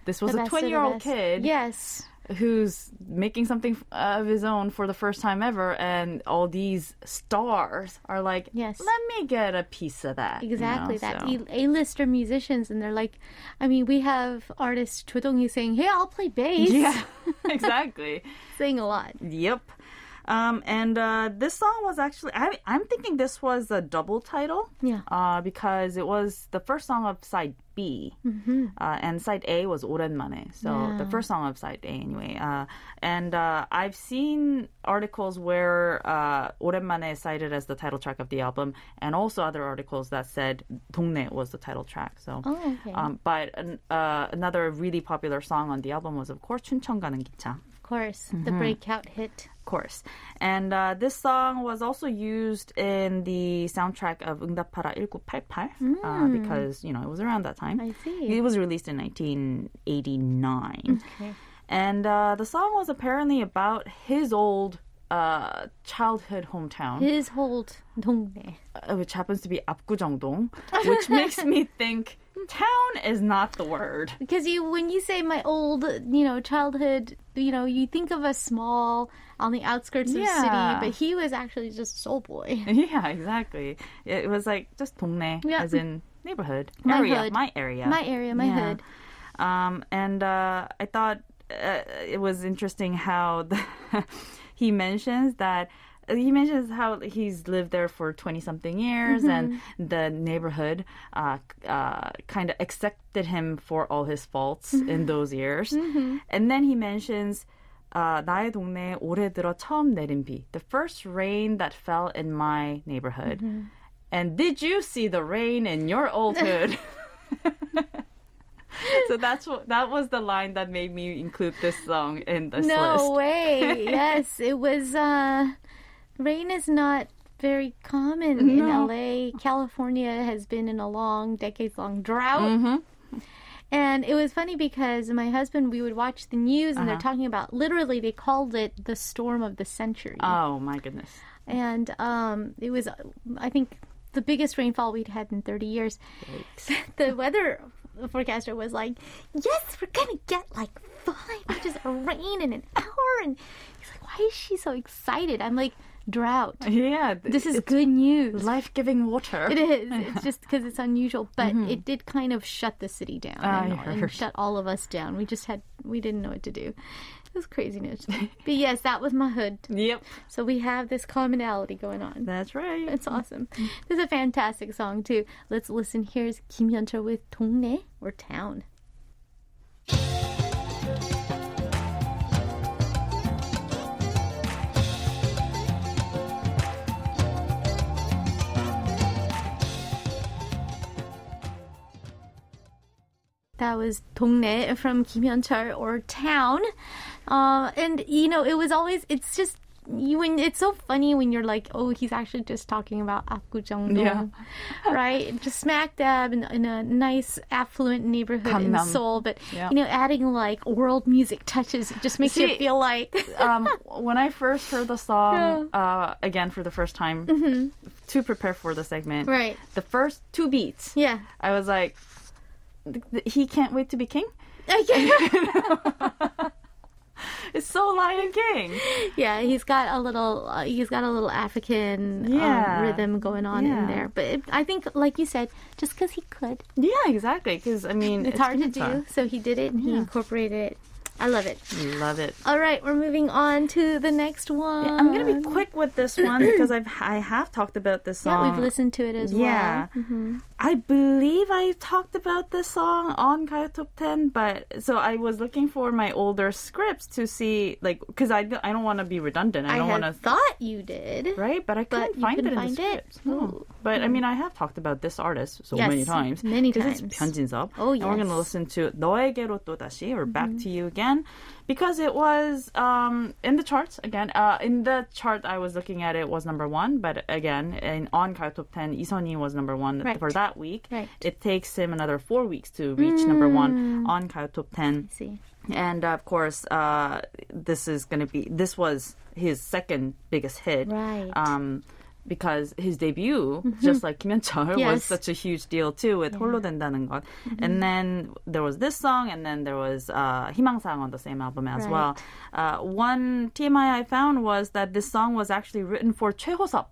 this was The a best of the 20-year-old best. kid Yes. who's making something of his own for the first time ever, and all these stars are like, Yes. let me get a piece of that." you Exactly know, that so. A- A-lister musicians, and they're like, I mean, we have artists Cho Dong-hee saying, "Hey, I'll play bass," Yeah, exactly. saying a lot. Yep. Um, and uh, this song was actually, I, I'm thinking this was a double title. Yeah. Uh, because it was the first song of side B. Uh, and side A was 오랜만에. So Mm-hmm. Yeah. the first song of side A anyway. Uh, and uh, I've seen articles where uh, 오랜만에 is cited as the title track of the album and also other articles that said 동네 was the title track. So. Oh, okay. Um, but an, uh, another really popular song on the album was, of course, 춘천 가는 기차. of course, the Mm-hmm. breakout hit. Of course. And uh, this song was also used in the soundtrack of 응답하라 1988 uh, because, you know, it was around that time. I see. It was released in 1989. Okay. And uh, the song was apparently about his old uh, childhood hometown, His whole 동네. uh, which happens to be 압구정동, which makes me think town is not the word. Because you, when you say my old, you know, childhood, you know, you think of a small on the outskirts of Yeah. city, but he was actually just Seoul boy. Yeah, exactly. It was like just 동네, Yeah. as in neighborhood, My area, hood. my area, My area, my Yeah. hood. Um, and uh, I thought uh, it was interesting how the he mentions that. He mentions how he's lived there for 20 something years and the neighborhood uh, uh, kind of accepted him for all his faults in those years. And then he mentions uh, 나의 동네에 올해 들어 처음 내린 비. The first rain that fell in my neighborhood. And did you see the rain in your old hood? so that's what that was the line that made me include this song in this No list. way. yes, it was. uh Rain is not very common in No. LA. California has been in a long, decades long drought. Mm-hmm. And it was funny because my husband, we would watch the news Uh-huh. and they're talking about literally, they called it the storm of the century. Oh my goodness. and um, it was, I think, the biggest rainfall we'd had in 30 years. the weather forecaster was like, "Yes, we're gonna get like five inches of rain in an hour," and he's like, "Why why is she so excited? I'm like, drought. Yeah, This is good news. life-giving water. It is. It's just because it's unusual, but mm-hmm. it did kind of shut the city down I and, and shut all of us down. We just had we didn't know what to do. It was craziness. but yes, that was my hood. Yep, So we have this commonality going on. that's right. It's awesome. Mm-hmm. This is a fantastic song too. Let's listen. Here's Kim Hyun-chul with 동네 or town. That was 동네 from Kim Hyun-chul or town. Uh, and you know, it was always it's just you when it's so funny when you're like, oh, he's actually just talking about Apgujeongdo, Yeah. right? Just smack dab in, in a nice affluent neighborhood in Seoul, but Yeah. you know, adding like world music touches it just makes you feel like um, when I first heard the song, uh, again for the first time, to prepare for the segment, right, the first two beats, yeah. I was like, th- th- he can't wait to be king. It's so Lion King. Yeah, he's got a little, uh, he's got a little African Yeah. um, rhythm going on in there. But it, I think, like you said, just because he could, Yeah, exactly. Because I mean, it's, hard to do. So he did it and he incorporated it. I love it. Love it. All right, we're moving on to the next one. I'm gonna be quick with this one because I've I have talked about this song. Yeah, we've listened to it as Yeah. well. Mm-hmm. I believe I talked about this song on Kayo Top 10, but so I was looking for my older scripts to see, like, because I, I don't want to be redundant. I, I don't want to. thought you did. Right? But I couldn't but find couldn't it in the scripts. No. But I hmm. mean, I have talked about this artist so yes, many times. Many times. Because it's Hyunjin's up. Oh, yes. And we're going to listen to 너에게로 또 다시, or Back mm-hmm. to You Again because it was um, in the charts again. Uh, in the chart I was looking at, it was number one. But again, in on Kayo Top Ten, Isoni was number one Right. for that week. Right. It takes him another four weeks to reach number Mm. one on Kayo Top Ten. see. And uh, of course, uh, this is going to be this was his second biggest hit, Right. Um, because his debut, just like Kim Hyun-chul, was Yes. such a huge deal too with 홀로 된다는 것. And then there was this song, and then there was uh, 희망사항 on the same album as Right. well. Uh, one TMI I found was that this song was actually written for 최호섭.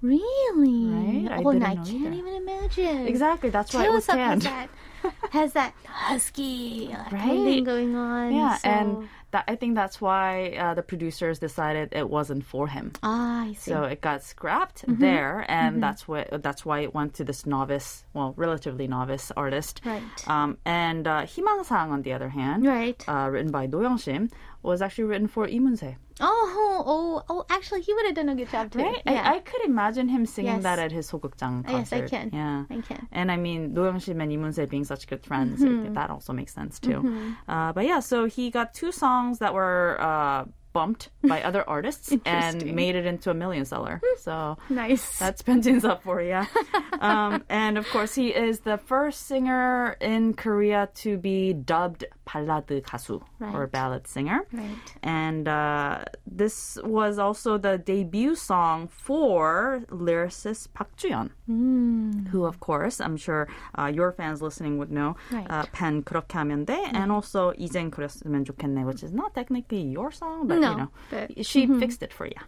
Really? Right? I oh, and didn't I know can't either. even imagine. Exactly, that's why it was Taylor Swift has canned. that, has that husky right? thing going on. Yeah, so. and that, I think that's why uh, the producers decided it wasn't for him. Ah, I see. So it got scrapped mm-hmm. there, and mm-hmm. that's what that's why it went to this novice, well, relatively novice artist. Right. Um, and uh, Himansang, on the other hand, right, uh, written by Do Young Shim, was actually written for Lee Mun-se. oh, oh, oh, actually, he would have done a good job too. Right? Yeah. I, I could imagine him singing Yes. that at his 소극장 concert. yes, I can. Yeah. I can. And I mean, Do Young-sim and Lee Mun-se being such good friends, Mm-hmm. that also makes sense too. Uh, but yeah, so he got two songs that were uh, bumped by other artists and Interesting. made it into a million seller. So Nice. that's Benjin's up for you. um, and of course, he is the first singer in Korea to be dubbed ballad 가수 or Right. ballad singer. right. And uh, this was also the debut song for lyricist Park Juyeon, Hmm. who, of course, I'm sure uh, your fans listening would know. Right. Uh, pen 그렇게 하면 돼, and also 이젠 그랬으면 좋겠네, which is not technically your song, but No, you know, but- mm-hmm. she fixed it for you.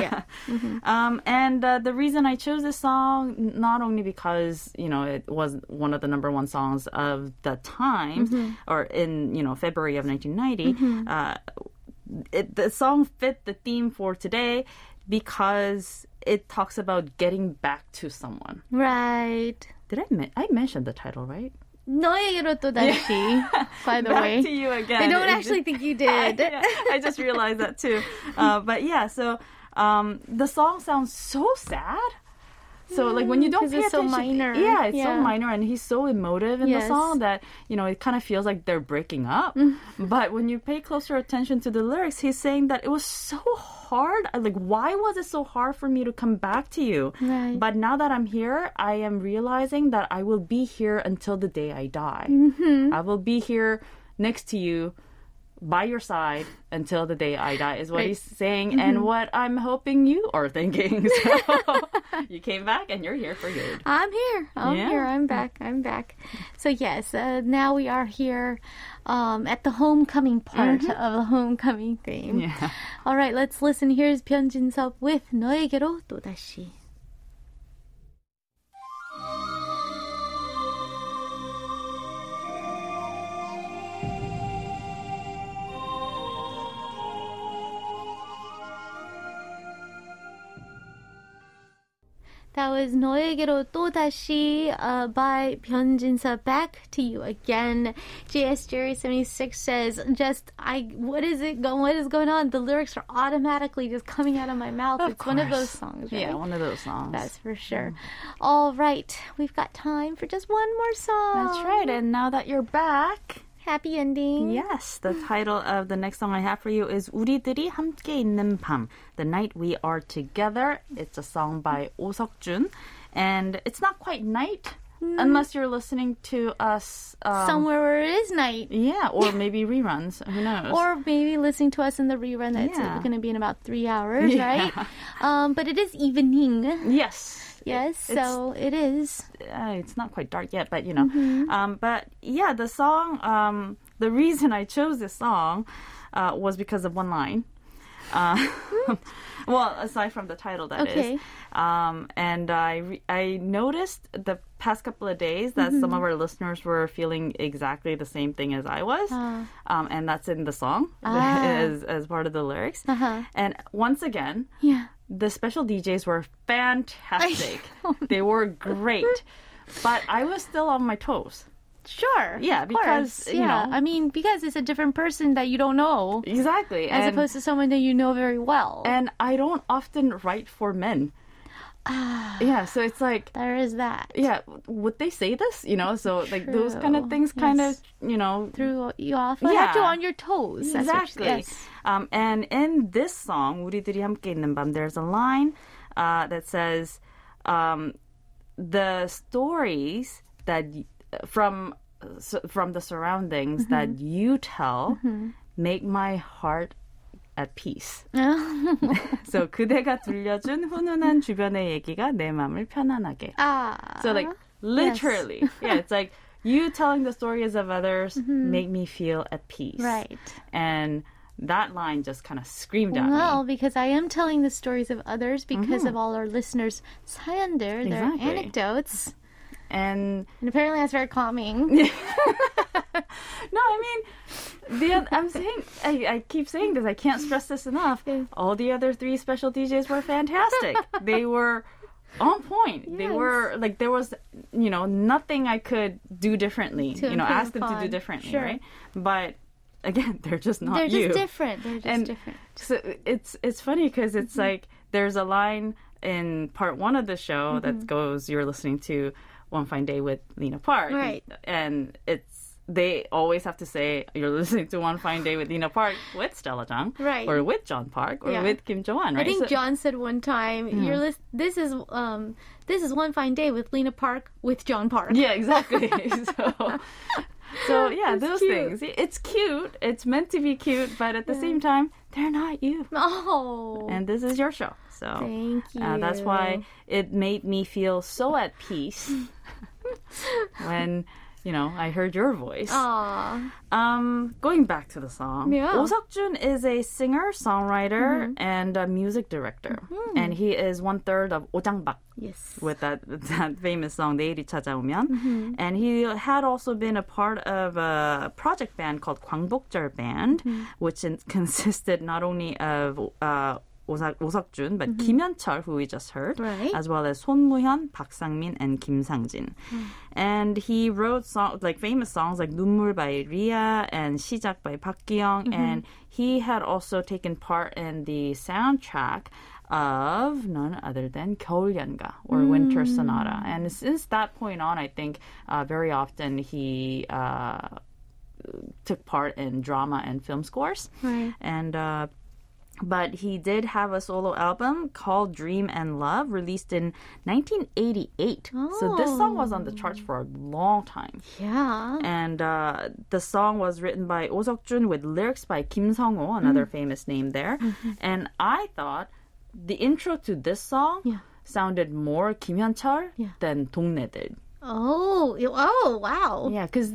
Yeah. Um, and uh, the reason I chose this song, n- not only because you know it was one of the number one songs of the time, Mm-hmm. or in you know February of 1990, uh, it, the song fit the theme for today because it talks about getting back to someone. Right. Did I men- I mentioned the title right? 너에게로 또 다시. By the back way. to you again. I don't It actually just- think you did. yeah, I just realized that too. Uh, but yeah, so um, the song sounds so sad. So like when you don't pay it's so attention, minor. yeah, it's Yeah. so minor, and he's so emotive in Yes. the song that you know it kind of feels like they're breaking up. Mm-hmm. but when you pay closer attention to the lyrics, he's saying that it was so hard. Like, why was it so hard for me to come back to you? Right. But now that I'm here, I am realizing that I will be here until the day I die. Mm-hmm. I will be here next to you by your side until the day I die, is what right. he's saying, mm-hmm. and what I'm hoping you are thinking. So you came back and you're here for good. I'm here. I'm yeah. here. I'm back. I'm back. So, yes, uh, now we are here um, at the homecoming part mm-hmm. of the homecoming theme. Yeah. All right, let's listen. Here's Byun Jin-sub with 너에게로 또다시. That was 너에게로 또다시 uh, by 변진섭. Back to you again. JS Jerry 76 says, just, I, what is it going, what is going on? The lyrics are automatically just coming out of my mouth. Of it's one of those course. songs, right? Yeah, one of those songs. That's for sure. All right, we've got time for just one more song. That's right. And now that you're back, Happy ending. Yes, the title of the next song I have for you is 우리들이 함께 있는 밤, The Night We Are Together. It's a song by Oh Seok-jun, and it's not quite night unless you're listening to us. Um, Somewhere where it is night. yeah, or maybe reruns. Who knows? Or maybe listening to us in the rerun that's Yeah. going to be in about three hours, Yeah. right? Um, but it is evening. yes. Yes, It's- so it is. uh, it's not quite dark yet, but you know. Mm-hmm. Um, but yeah, the song. Um, the reason I chose this song uh, was because of one line. Uh, well, aside from the title, that is. Okay. Um, and I re- I noticed the past couple of days that some of Mm-hmm. our listeners were feeling exactly the same thing as I was, Ah. um, and that's in the song Ah. as as part of the lyrics. Uh-huh. And once again, Yeah. The special DJs were fantastic. they were great. But I was still on my toes. Sure. Yeah, because, course. yeah. know- I mean, because it's a different person that you don't know Exactly. as and, opposed to someone that you know very well. and I don't often write for men. Ah. yeah, so it's like there is that. yeah, would they say this? You know, so like those kind True. of things kind Yes. of, you know, Threw you off. I had you Yeah. on your toes. That's what- Exactly. yes. Um, and in this song, 우리들이 함께 있는 밤, there's a line uh, that says, um, "The stories that y- from s- from the surroundings Mm-hmm. that you tell make my heart at peace." so 그대가 들려준 훈훈한 주변의 얘기가 내 마음을 편안하게. Ah. So like literally, yeah, it's like you telling the stories of others make me feel at peace. Mm-hmm. Right. And that line just kind of screamed at Well, me. because I am telling the stories of others because of all our listeners' 사연들, their Mm-hmm. Exactly. anecdotes. And And apparently that's very calming. no, I mean, the I'm saying I, I keep saying this. I can't stress this enough. All the other three special DJs were fantastic. they were on point. They were like there was you know nothing I could do differently. To you know, ask them to do differently, Sure. right? But again, they're just not They're you. just different. They're just and different. so it's it's funny because it's Mm-hmm. like there's a line in part one of the show Mm-hmm. that goes, "You're listening to One Fine Day with Lena Park," Right. And it's they always have to say, "You're listening to One Fine Day with Lena Park with Stella Jang, Right. or with John Park, or Yeah. with Kim Jo Won." Right? I think So- John said one time, "You're Mm-hmm. this is um this is one fine day with Lena Park with John Park." Yeah, exactly. so, so yeah, those cute. things. It's cute. It's meant to be cute, but at the same time, they're not you. Oh. And this is your show, so Thank Uh, that's why it made me feel so at peace when you know I heard your voice. Aw. Um, going back to the song, Yeah. Oh Seok-jun is a singer, songwriter, and a music director, and he is one third of 오장박 Yes. with that that famous song 내일이 찾아오면. And he had also been a part of a project band called 광복절 Band, which in, consisted not only of uh, 오삭, Jun, but mm-hmm. Kim who we just heard, right. as well as 손무현, 박상민, and Kim Sangjin. Mm. And he wrote songs like famous songs like "눈물" by Ria and "시작" by Park Ki-young, mm-hmm. and he had also taken part in the soundtrack of none other than "겨울 연가" or mm. winter sonata. And since that point on, I think uh, very often he. Uh, took part in drama and film scores, right. and uh, but he did have a solo album called Dream and Love released in 1988. Oh. So this song was on the charts for a long time. Yeah. And uh, the song was written by Oh Seok-jun with lyrics by Kim Song Ho, another mm. famous name there. Mm-hmm. And I thought the intro to this song yeah. sounded more Kim Hyun-chul yeah. than Dongne did. Oh, you- oh, wow. Yeah, because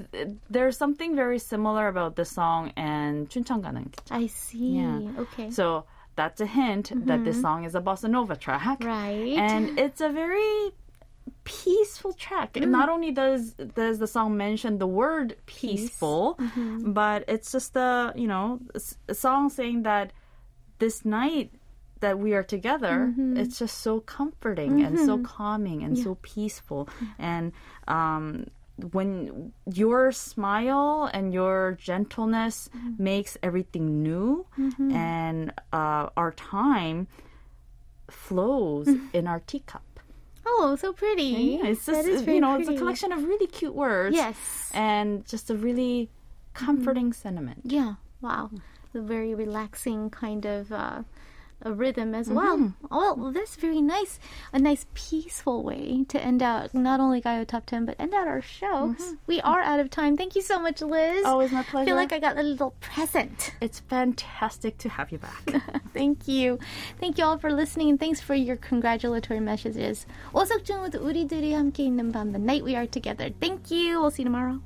there's something very similar about this song and 춘천 가는 길. I see. Yeah. Okay. So that's a hint that this song is a bossa nova track. Right. And it's a very peaceful track. Not only does does the song mention the word peaceful, but it's just a, you know, s- a song saying that this night that we are together, mm-hmm. it's just so comforting and so mm-hmm. calming and so peaceful. Mm-hmm. And um when your smile and your gentleness makes everything new and uh, our time flows in our teacup. oh, so pretty. It's just you know, it's a collection of really cute words. Yes. And just a really comforting sentiment. Yeah. Wow. The very relaxing kind of uh, a rhythm as well. Mm-hmm. Oh, well, that's very nice. A nice peaceful way to end out not only Kayo Top 10, but end out our show. Mm-hmm. We are out of time. Thank you so much, Liz. Always my pleasure. I feel like I got a little present. It's fantastic to have you back. Thank you. Thank you all for listening and thanks for your congratulatory messages. 오석준 with 우리들이 함께 있는 밤, the night we are together. Thank you. We'll see you tomorrow.